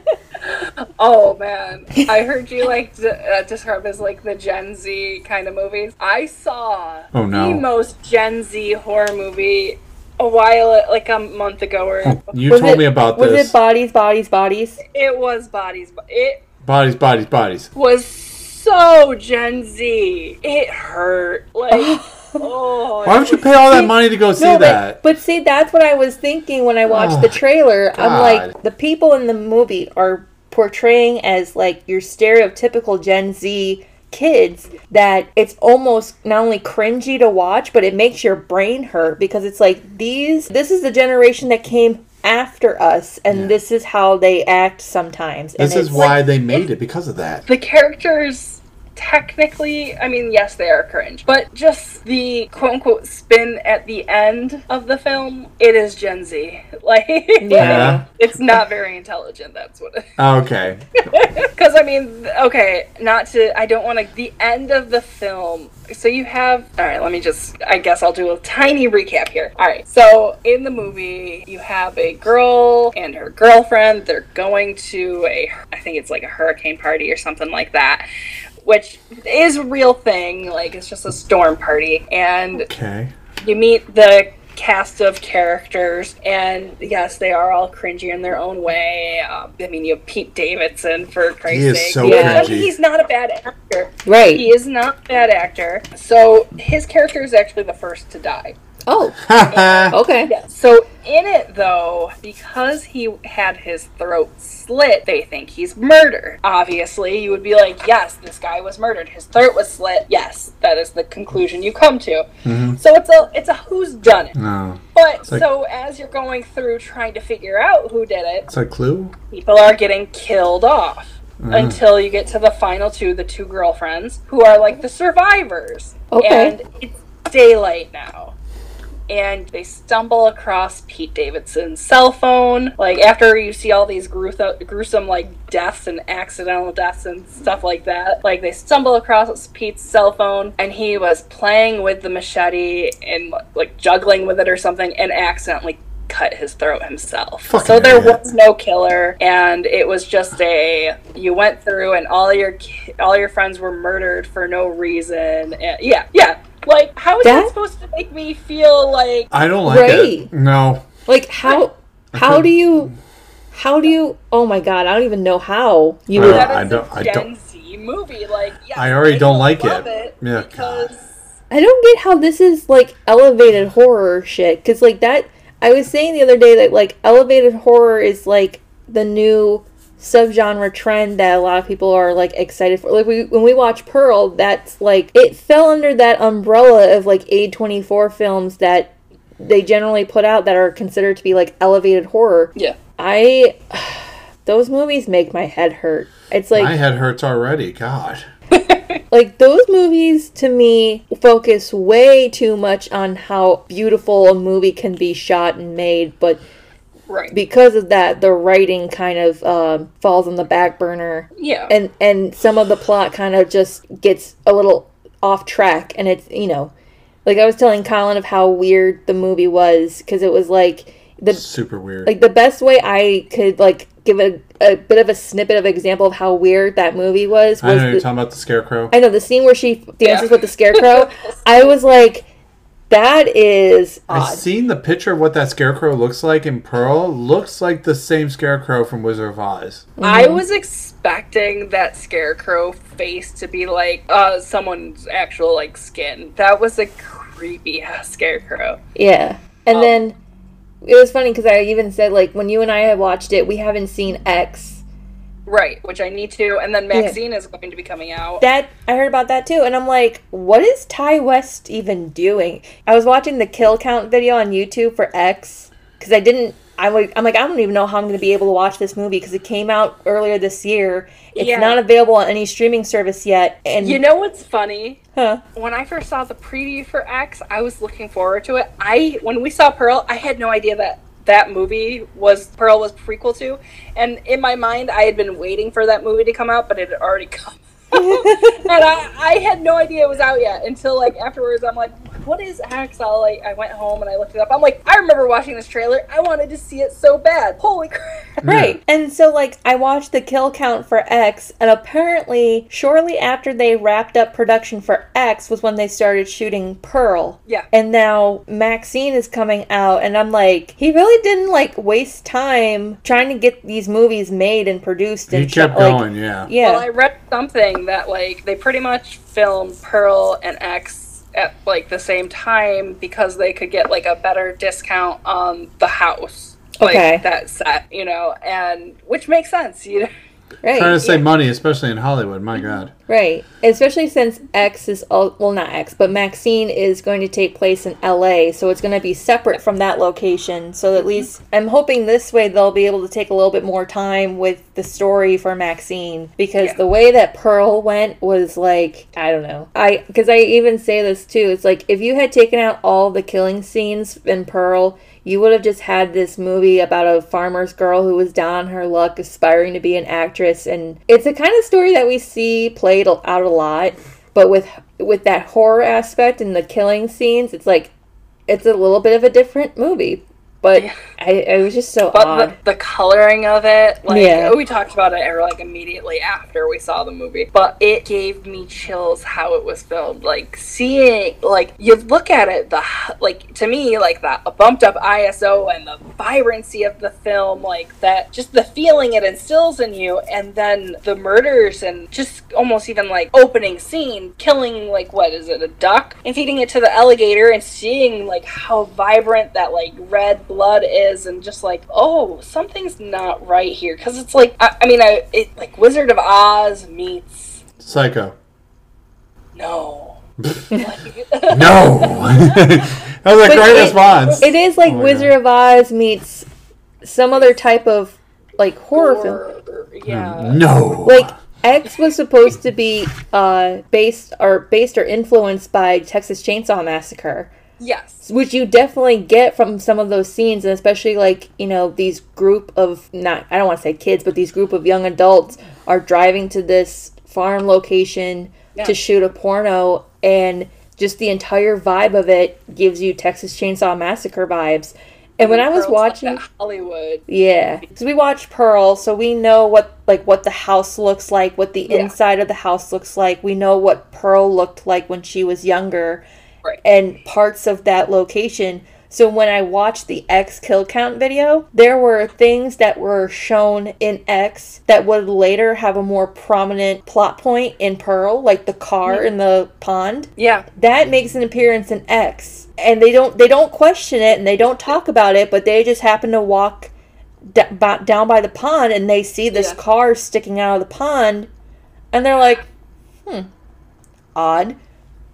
Oh man, I heard you like d- uh, describe as like the Gen Z kind of movies. I saw Oh, no. the most Gen Z horror movie a while, like a month ago, or You Was told it- me about Was this. Was it bodies, bodies, bodies? it was Bodies. Bo- It bodies, bodies, bodies. was so Gen Z. It hurt. Like, [LAUGHS] oh. Why would you pay all that money to go see no, that? but but see, that's what I was thinking when I oh watched Oh, the trailer. I'm like, the people in the movie are portraying as like your stereotypical Gen Z kids that it's almost not only cringy to watch, but it makes your brain hurt because it's like these. This is the generation that came after us, and Yeah. this is how they act sometimes. This and is it's- why they made it because of that. the characters technically i mean yes they are cringe but just the quote-unquote spin at the end of the film it is gen z [LAUGHS] like Yeah. it's not very intelligent that's what it Okay. [LAUGHS] because i mean okay not to i don't want to the end of the film so you have all right let me just i guess i'll do a tiny recap here all right so in the movie you have a girl and her girlfriend they're going to a i think it's like a hurricane party or something like that which is a real thing like it's just a storm party and Okay. you meet the cast of characters and yes they are all cringy in their own way um, i mean you have pete davidson for christ's He is sake so Yeah. Cringy. he's not a bad actor right. he is not a bad actor so his character is actually the first to die Oh, okay. [LAUGHS] okay. yeah. So in it though, because he had his throat slit, they think he's murdered. Obviously, you would be like, yes, this guy was murdered. His throat was slit. Yes, that is the conclusion you come to. Mm-hmm. So it's a it's a who's done it. No. But like- so as you're going through trying to figure out who did it, It's a clue. people are getting killed off. Mm. Until you get to the final two, the two girlfriends, who are like the survivors. Okay. And it's daylight now. And they stumble across Pete Davidson's cell phone. Like after you see all these gruesome, gruesome like deaths and accidental deaths and stuff like that, like they stumble across Pete's cell phone, and he was playing with the machete and like juggling with it or something, and accidentally cut his throat himself. Fucking so there idiot. was no killer, and it was just a you went through and all your all your friends were murdered for no reason. And yeah, yeah. Like how is that, That- supposed to make me feel like I don't like Right. it. No. Like how how do you how do you oh my god, I don't even know how you Uh, would that I don't- a I Gen don't- Z movie? Like yeah, I already don't like love it. Yeah, because I don't get how this is like elevated horror shit cuz like that I was saying the other day that like elevated horror is like the new subgenre trend that a lot of people are like excited for. Like we, when we watch Pearl, that's like it fell under that umbrella of like A24 films that they generally put out that are considered to be like elevated horror. yeah. I [SIGHS] those movies make my head hurt. It's like My head hurts already. God. [LAUGHS] like those movies to me focus way too much on how beautiful a movie can be shot and made, but Right. because of that, the writing kind of um, falls on the back burner, yeah. and and some of the plot kind of just gets a little off track, and it's you know, like I was telling Colin of how weird the movie was because it was like the Super weird. like the best way I could like give a, a bit of a snippet of example of how weird that movie was I was know you're the, talking about the scarecrow. I know the scene where she dances Yeah. with the scarecrow. I was like, that is I've seen the picture of what that scarecrow looks like in Pearl. Looks like the same scarecrow from Wizard of Oz. I was expecting that scarecrow face to be like uh someone's actual like skin. That was a creepy ass scarecrow. Yeah, and Um, then it was funny because I even said like when you and I had watched it, we haven't seen X. Right, which I need to, and then Maxine is going to be coming out. That I heard about that too, and I'm like, what is Ti West even doing? I was watching the kill count video on YouTube for X because I didn't. I would, I'm like, I don't even know how I'm going to be able to watch this movie because it came out earlier this year. It's Yeah. not available on any streaming service yet, and You know what's funny? Huh? When I first saw the preview for X, I was looking forward to it. I when we saw Pearl, I had no idea that that movie was Pearl was prequel to, and in my mind, I had been waiting for that movie to come out, but it had already [LAUGHS] come. And I, I had no idea it was out yet until like afterwards. I'm like, what is X? I'll, like I went home and I looked it up. I'm like, I remember watching this trailer. I wanted to see it so bad. Holy crap! [LAUGHS] Right. And so, like, I watched the kill count for X, and apparently, shortly after they wrapped up production for X was when they started shooting Pearl. Yeah. And now Maxine is coming out, and I'm like, he really didn't, like, waste time trying to get these movies made and produced and He kept shot- like, going, yeah. Yeah. Well, I read something that like they pretty much filmed Pearl and X at like the same time because they could get like a better discount on the house. Like Okay. that set, you know, and which makes sense, you know. Right. Trying to save money, especially in Hollywood. My God. Right. Especially since X is all well not X, but Maxine is going to take place in LA, so it's going to be separate from that location. So at mm-hmm. least I'm hoping this way they'll be able to take a little bit more time with the story for Maxine because Yeah. the way that Pearl went was like I don't know. I cuz I even say this too. It's like if you had taken out all the killing scenes in Pearl, you would have just had this movie about a farmer's girl who was down on her luck, aspiring to be an actress, and it's a kind of story that we see played out a lot. But with with that horror aspect and the killing scenes, it's like it's a little bit of a different movie. But Yeah. I, I was just so But odd. the, the coloring of it, like Yeah. we talked about it like immediately after we saw the movie. But it gave me chills how it was filmed. Like seeing, like you look at it, the like to me, like that bumped up ISO and the vibrancy of the film, like that, just the feeling it instills in you, and then the murders and just almost even like opening scene, killing like what is it, a duck, and feeding it to the alligator, and seeing like how vibrant that like red blood is, and just like oh something's not right here, because it's like I, I mean I it like Wizard of Oz meets Psycho. no. [LAUGHS] No. [LAUGHS] that was a But great it- response. it is like Oh Wizard of Oz meets some other type of like horror film. Or- yeah. no. like X was supposed to be uh, based or based or influenced by Texas Chainsaw Massacre. Yes. which you definitely get from some of those scenes and especially like you know these group of not i don't want to say kids but these group of young adults are driving to this farm location Yeah. to shoot a porno and just the entire vibe of it gives you texas chainsaw massacre vibes and when i was Pearl's watching that Hollywood. yeah, because we watched Pearl, so we know what like what the house looks like, what the Yeah. inside of the house looks like. We know what Pearl looked like when she was younger, Right. and parts of that location. So when I watched the X kill count video, there were things that were shown in X that would later have a more prominent plot point in Pearl, like the car in the pond Yeah. that makes an appearance in X, and they don't they don't question it and they don't talk about it, but they just happen to walk d- down by the pond and they see this Yeah. car sticking out of the pond, and they're like, "Hmm, odd,"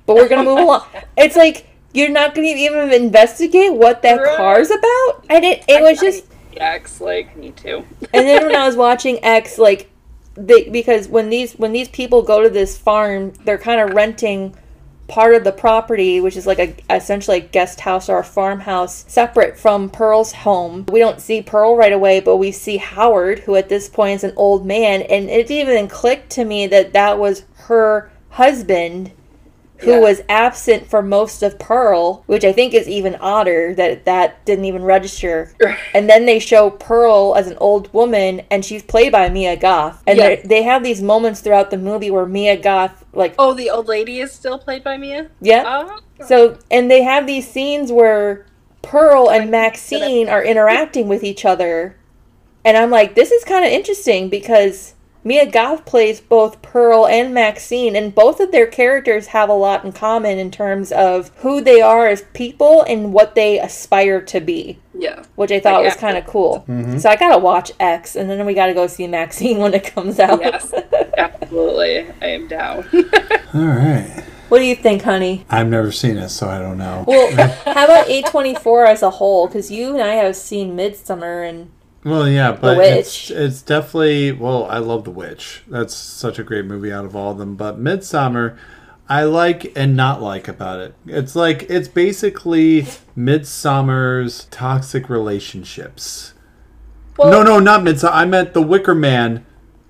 but we're gonna move along. [LAUGHS] It's like you're not gonna even investigate what that Right. car's about. I did. It was just X, like me too. [LAUGHS] and then when I [LAUGHS] was watching X, like they because when these when these people go to this farm, they're kind of renting part of the property, which is like a essentially a guest house or a farmhouse, separate from Pearl's home. We don't see Pearl right away, but we see Howard, who at this point is an old man, and it even clicked to me that that was her husband who Yeah. was absent for most of Pearl, which I think is even odder that that didn't even register. And then they show Pearl as an old woman, and she's played by Mia Goth. And they have these moments throughout the movie where Mia Goth, like, Oh, the old lady is still played by Mia. yeah. Oh. So, and they have these scenes where Pearl and Maxine are interacting with each other. And I'm like, this is kind of interesting because Mia Goth plays both Pearl and Maxine, and both of their characters have a lot in common in terms of who they are as people and what they aspire to be, Yeah. which I thought Like was actors. kind of cool. Mm-hmm. So I gotta watch X, and then we gotta go see Maxine [LAUGHS] when it comes out. Yes. Absolutely. I am down. [LAUGHS] All right. what do you think, honey? I've never seen it, so I don't know. Well, [LAUGHS] how about A24 as a whole? Because you and I have seen Midsommar, and Well, yeah, but it's it's definitely well. I love The Witch. That's such a great movie out of all of them. But Midsommar, I like and not like about it. It's like it's basically Midsommar's toxic relationships. Well, no, no, not Midsommar. I meant The Wicker Man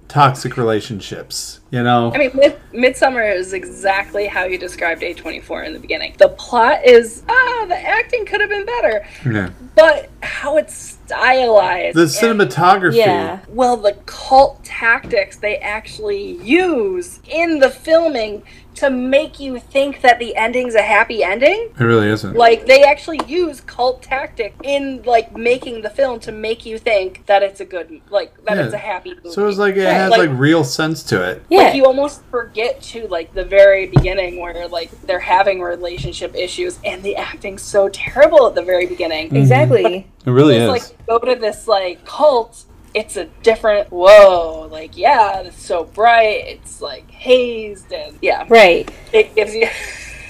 toxic relationships. You know. I mean, Mid- Midsommar is exactly how you described A24 in the beginning. The plot is, ah, the acting could have been better, yeah. but how it's stylized. The and- cinematography. yeah, well, the cult tactics they actually use in the filming to make you think that the ending's a happy ending. It really isn't. Like they actually use cult tactic in like making the film to make you think that it's a good like that Yeah. it's a happy movie. So it's like it Right, has like, real sense to it. yeah. like you almost forget to like the very beginning where like they're having relationship issues and the acting's so terrible at the very beginning. exactly. It really is. like go to this like cult, it's a different whoa, like yeah, it's so bright, it's like hazed and yeah. Right. It gives you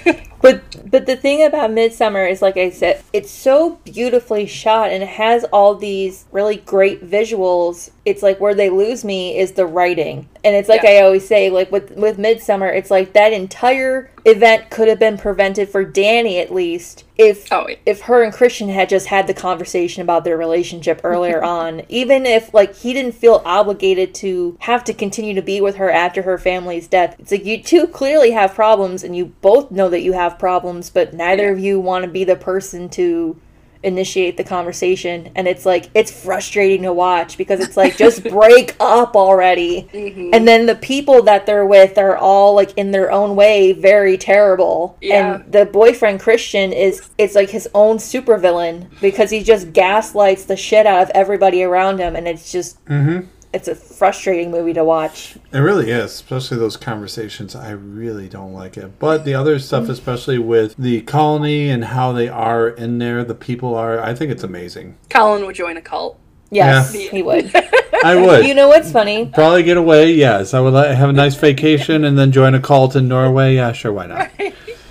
[LAUGHS] But but the thing about Midsommar is like I said, it's so beautifully shot and it has all these really great visuals. It's like where they lose me is the writing. And it's like Yeah. I always say, like with with Midsommar, it's like that entire event could have been prevented for Danny at least if Oh, yeah. if her and Christian had just had the conversation about their relationship earlier [LAUGHS] on, even if like he didn't feel obligated to have to continue to be with her after her family's death. It's like you two clearly have problems and you both know that you have problems, but neither of you want to be the person to initiate the conversation and it's like it's frustrating to watch because it's like just [LAUGHS] break up already Mm-hmm. and then the people that they're with are all like in their own way very terrible Yeah. and the boyfriend Christian is it's like his own supervillain because he just gaslights the shit out of everybody around him and it's just Mm-hmm. It's a frustrating movie to watch. It really is, especially those conversations. I really don't like it. But the other stuff, mm. especially with the colony and how they are in there, the people are, I think it's amazing. Colin would join a cult. Yes, Yeah. he would. [LAUGHS] I would. you know what's funny? Probably get away, yes. I would like, have a nice vacation and then join a cult in Norway. Yeah, sure, why not?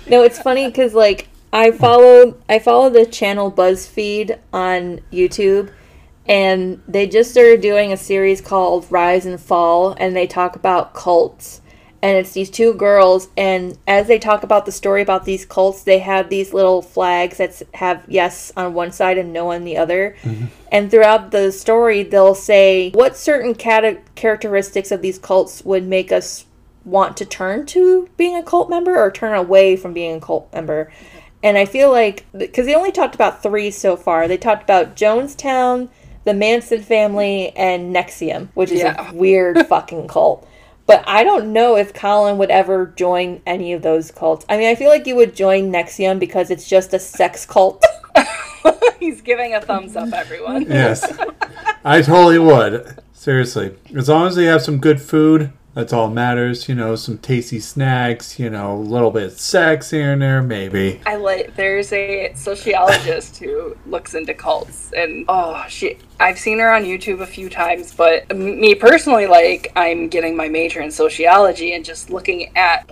No, it's funny because like I follow I follow the channel BuzzFeed on YouTube, and they just started doing a series called Rise and Fall, and they talk about cults. and it's these two girls and as they talk about the story about these cults they have these little flags that have yes on one side and no on the other. Mm-hmm. And throughout the story they'll say what certain cata- characteristics of these cults would make us want to turn to being a cult member or turn away from being a cult member. And i feel like because they only talked about three so far. They talked about jonestown the manson family and NXIVM which is Yeah. a [LAUGHS] weird fucking cult but I don't know if Colin would ever join any of those cults. I mean, I feel like you would join NXIVM because it's just a sex cult. [LAUGHS] He's giving a thumbs up, everyone. Yes. I totally would. Seriously. As long as they have some good food, that's all matters. You know, some tasty snacks, you know, a little bit of sex here and there, maybe. I like. There's a sociologist who looks into cults, and oh, she. I've seen her on YouTube a few times, but me personally, like, I'm getting my major in sociology and just looking at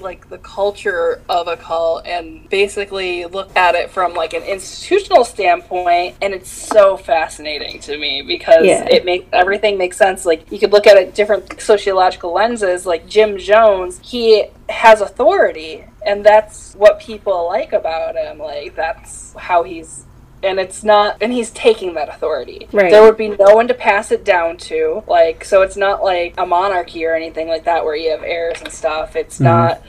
like the culture of a cult and basically look at it from like an institutional standpoint and it's so fascinating to me because Yeah. it makes everything makes sense. Like you could look at it different sociological lenses. Like jim jones he has authority and that's what people like about him. Like that's how he's and it's not and he's taking that authority. Right. there would be no one to pass it down to like so it's not like a monarchy or anything like that where you have heirs and stuff. It's not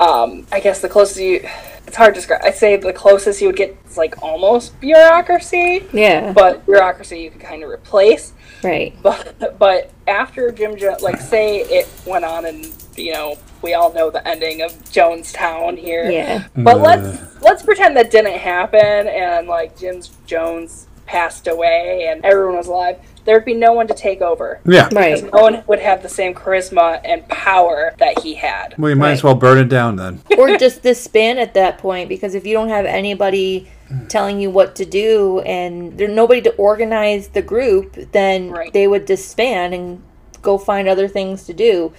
um i guess the closest you it's hard to describe. I'd say the closest you would get is like almost bureaucracy. Yeah, but bureaucracy you could kind of replace. Right. but but after Jim Jones, like say it went on and you know we all know the ending of Jonestown here. Yeah. But mm. let's let's pretend that didn't happen and like Jim Jones passed away and everyone was alive. There'd be no one to take over. Yeah. Right. Because no one would have the same charisma and power that he had. Well, you might as well burn it down then. or just [LAUGHS] disband at that point because if you don't have anybody telling you what to do and there's nobody to organize the group, then Right. they would disband and go find other things to do.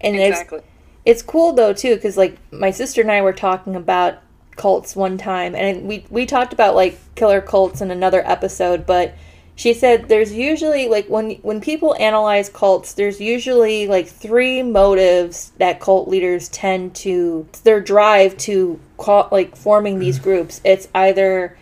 And it's Exactly. It's cool though too because like my sister and i were talking about cults one time and we we talked about like killer cults in another episode but she said there's usually like when when people analyze cults there's usually like three motives that cult leaders tend to their drive to call like forming these mm. groups. It's either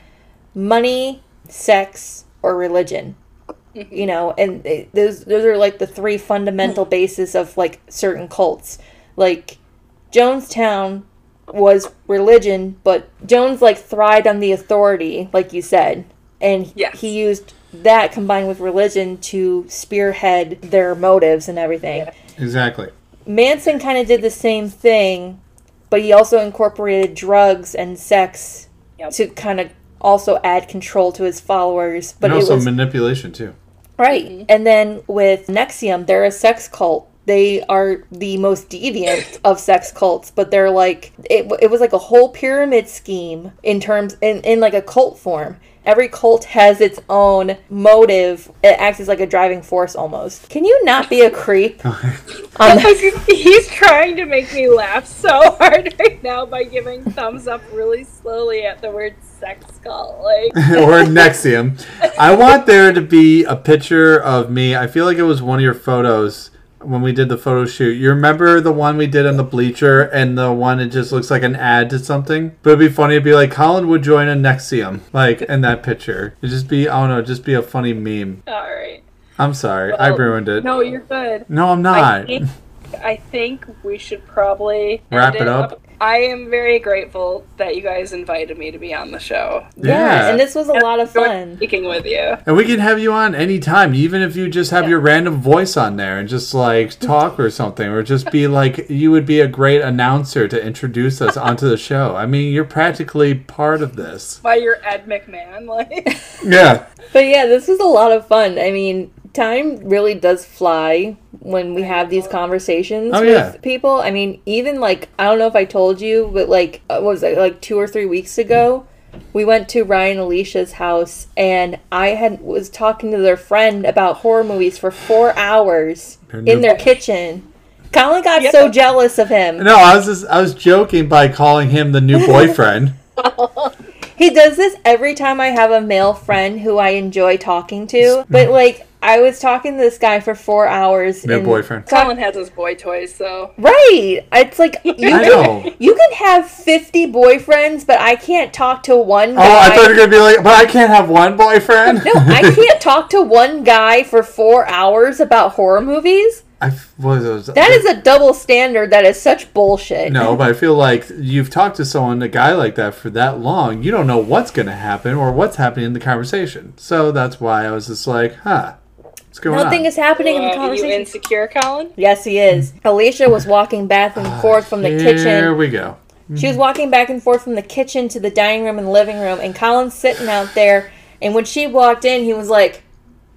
money sex or religion [LAUGHS] you know and it, those those are like the three fundamental [LAUGHS] bases of like certain cults like jonestown was religion but jones like thrived on the authority like you said and Yes. he used that combined with religion to spearhead their motives and everything Exactly. manson kind of did the same thing but he also incorporated drugs and sex Yep. to kind of also add control to his followers but and it also was manipulation, too. Right. Mm-hmm. And then with NXIVM, they're a sex cult. They are the most deviant of sex cults, but they're like it, it was like a whole pyramid scheme in terms in, in like a cult form. Every cult has its own motive. It acts as like a driving force almost. Can you not be a creep? [LAUGHS] on [LAUGHS] the- He's trying to make me laugh so hard right now by giving thumbs up really slowly at the word sex cult. Like, [LAUGHS] or NXIVM. I want there to be a picture of me. I feel like it was one of your photos when we did the photo shoot. You remember the one we did on the bleacher and the one it just looks like an ad to something? But it'd be funny to be like Colin would join a NXIVM, like in that picture. It'd just be I don't know, just be a funny meme. all right. I'm sorry, I ruined it. No, you're good. No, I'm I not. think, I think we should probably Wrap end it up? I am very grateful that you guys invited me to be on the show. yeah. Yeah. and this was a lot of fun. speaking with you. And we can have you on anytime, even if you just have Yeah. your random voice on there and just like talk or something, or just be like, you would be a great announcer to introduce us onto the show. I mean, you're practically part of this. By your Ed McMahon, like Yeah. But yeah, this was a lot of fun. I mean, time really does fly when we have these conversations Oh, with yeah. people. I mean, even like I don't know if I told you, but like uh, what was it like two or three weeks ago? We went to Ryan Alicia's house, and I had was talking to their friend about horror movies for four hours Their in new- their kitchen. Colin got Yeah. so jealous of him. No, I was just I was joking by calling him the new boyfriend. [LAUGHS] He does this every time I have a male friend who I enjoy talking to. But mm. like I was talking to this guy for four hours. Your and- boyfriend. Colin has his boy toys, so Right. It's like [LAUGHS] you can, know. you can have 50 boyfriends, but I can't talk to one Oh, guy. I thought you were gonna be like, but I can't have one boyfriend. no, I can't talk to one guy for four hours about horror movies. I f- what is those? That is a double standard that is such bullshit. No, but I feel like you've talked to someone, a guy like that, for that long. You don't know what's going to happen or what's happening in the conversation. So that's why I was just like, huh, what's going Nothing on? is happening in the Uh, you conversation. insecure, Colin? yes, he is. Alicia was walking back and forth from the Ah, Here kitchen. we go. She was walking back and forth from the kitchen to the dining room and living room, and Colin's sitting out there. And when she walked in, he was like,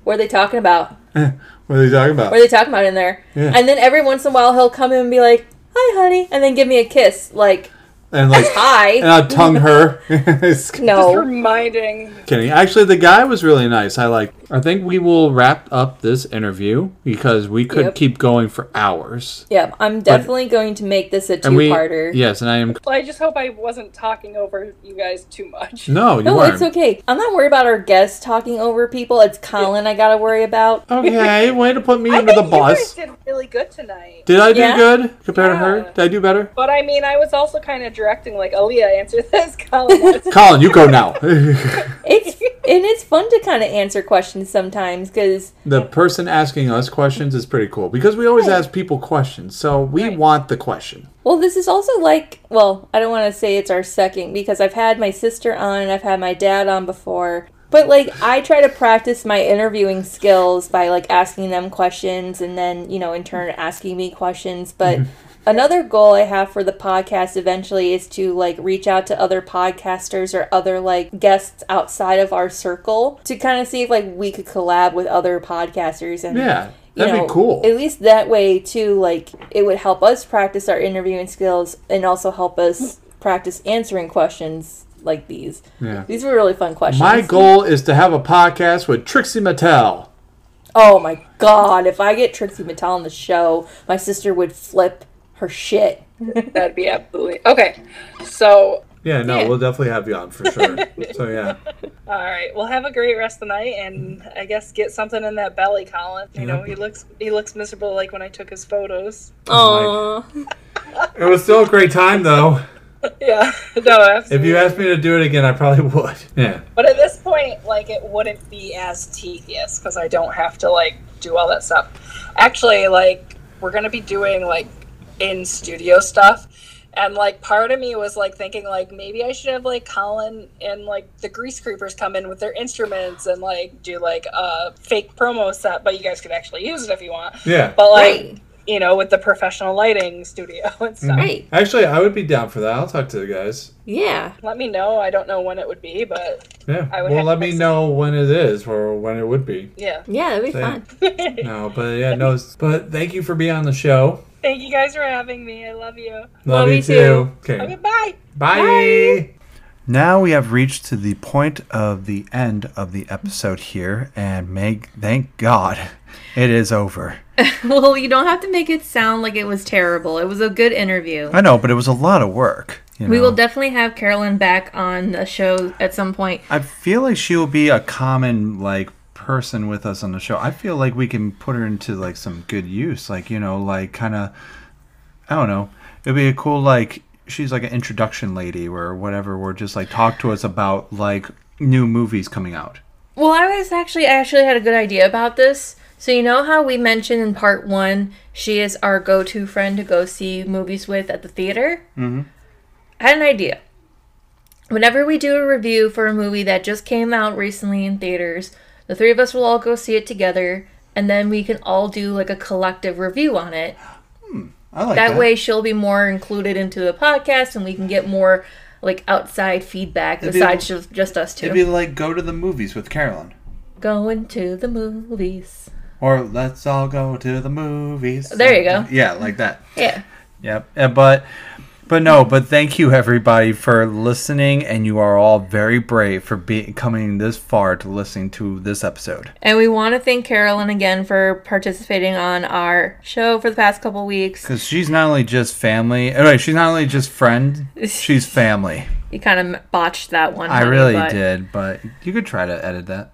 "What are they talking about? [LAUGHS] What are you talking about? What are they talking about in there?" Yeah. And then every once in a while, he'll come in and be like, "Hi, honey," and then give me a kiss, like, And like, "Hi." and I'll tongue her. [LAUGHS] It's Just no, reminding. Kenny. Actually, the guy was really nice. I like. I think we will wrap up this interview because we could Yep. keep going for hours. yeah, I'm definitely going to make this a And we, two-parter. yes, and I am. Well, I just hope I wasn't talking over you guys too much. No, you No, weren't. it's okay. I'm not worried about our guests talking over people. It's Colin I gotta worry about. Okay, [LAUGHS] way to put me under the think you guys bus. did really good tonight. Did I do Yeah. good compared to her? Did I do better? But I mean, I was also kind of directing, like, Aaliyah, answer this, [LAUGHS] Colin. Colin, you go [LAUGHS] now. It's and it's fun to kind of answer questions sometimes because the person asking us questions is pretty cool because we always Right. ask people questions, so we Right. want the question. well, this is also like well, I don't want to say it's our second because I've had my sister on and I've had my dad on before. But like I try to practice my interviewing skills by like asking them questions and then, you know, in turn asking me questions, but mm-hmm. Another goal I have for the podcast eventually is to like reach out to other podcasters or other like guests outside of our circle to kind of see if like we could collab with other podcasters and Yeah, that'd know, be cool. At least that way too, like it would help us practice our interviewing skills and also help us practice answering questions like these. yeah. These were really fun questions. My goal is to have a podcast with Trixie Mattel. Oh my god, if I get Trixie Mattel on the show, my sister would flip her shit. [LAUGHS] That'd be absolutely okay. So, Yeah, no, Yeah. we'll definitely have you on for sure. so yeah, [LAUGHS] all right, well, have a great rest of the night, and I guess get something in that belly, Colin. You know, he looks he looks miserable, like when I took his photos. Oh, Aww. [LAUGHS] it was still a great time though. Yeah, no, absolutely. If you asked me to do it again, I probably would. Yeah. But at this point, like, it wouldn't be as tedious because I don't have to like do all that stuff. Actually, like, we're gonna be doing like in studio stuff, and like part of me was like thinking like maybe I should have like Colin and like the Grease Creepers come in with their instruments and like do like a fake promo set, but you guys could actually use it if you want. Yeah. But like, Right. you know, with the professional lighting studio [LAUGHS] and mm-hmm. stuff. Right. Actually, I would be down for that. I'll talk to the guys. Yeah. Let me know. I don't know when it would be, but Yeah. I would Well, have let me see. know when it is or when it would be. yeah. Yeah, it'd be Same. fun. [LAUGHS] No, but yeah, no. But thank you for being on the show. Thank you guys for having me. I love you. Love, Love you you too. Okay, Okay. bye. Bye. Now we have reached to the point of the end of the episode here, and Meg, thank God, it is over. [LAUGHS] well, you don't have to make it sound like it was terrible. It was a good interview. I know, but it was a lot of work. you We will definitely have Carolyn back on the show at some point. I feel like she will be a common like person with us on the show. I feel like we can put her into like some good use, like you know, like kind of. I don't know. It'd be a cool like she's like an introduction lady or whatever. Where just like talk to us about like new movies coming out. Well, I was actually I actually had a good idea about this. So you know how we mentioned in part one, she is our go-to friend to go see movies with at the theater. Mm-hmm. I had an idea. Whenever we do a review for a movie that just came out recently in theaters, the three of us will all go see it together, and then we can all do like a collective review on it. Hmm, I like that way she'll be more included into the podcast and we can get more like outside feedback It'd besides just, just us 2 It'd be like go to the movies with Carolyn. going to the movies Or let's all go to the movies. There you go. Yeah, like that. yeah Yep. But but no, but thank you everybody for listening and you are all very brave for be- coming this far to listening to this episode. and we want to thank carolyn again for participating on our show for the past couple weeks Cuz she's not only just family, oh, wait, she's not only just friend, [LAUGHS] she's family. you kind of botched that one I honey, really but- did, but you could try to edit that.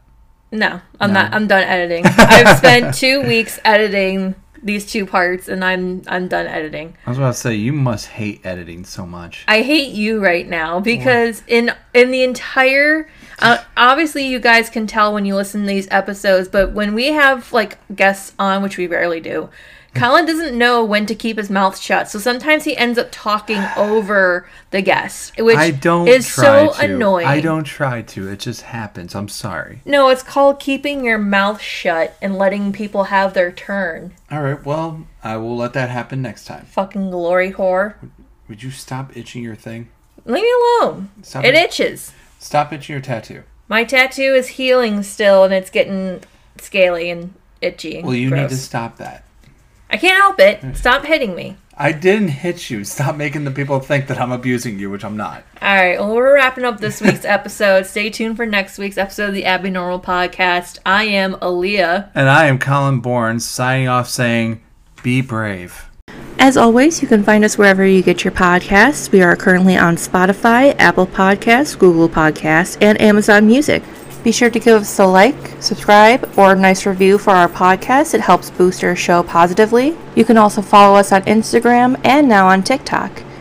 No, I'm No. not. I'm done editing. [LAUGHS] I've spent two weeks editing these two parts, and I'm I'm done editing. I was about to say you must hate editing so much. I hate you right now because in in the entire uh, obviously you guys can tell when you listen to these episodes, but when we have like guests on, which we rarely do, Colin doesn't know when to keep his mouth shut. So sometimes he ends up talking over the guest, which I don't is try so to. annoying. I don't try to. It just happens. I'm sorry. No, it's called keeping your mouth shut and letting people have their turn. All right. Well, I will let that happen next time. Fucking glory whore. Would you stop itching your thing? Leave me alone. Stop It itches. Stop itching your tattoo. My tattoo is healing still, and it's getting scaly and itchy. Well, you need to stop that. I can't help it. Mm. Stop hitting me. I didn't hit you. Stop making the people think that I'm abusing you, which I'm not. All right. Well, we're wrapping up this week's [LAUGHS] episode. Stay tuned for next week's episode of the Abby Normal Podcast. I am Aaliyah. And I am Colin Bourne signing off saying, be brave. As always, you can find us wherever you get your podcasts. We are currently on Spotify, Apple Podcasts, Google Podcasts, and Amazon Music. Be sure to give us a like, subscribe, or a nice review for our podcast. It helps boost our show positively. You can also follow us on Instagram and now on TikTok.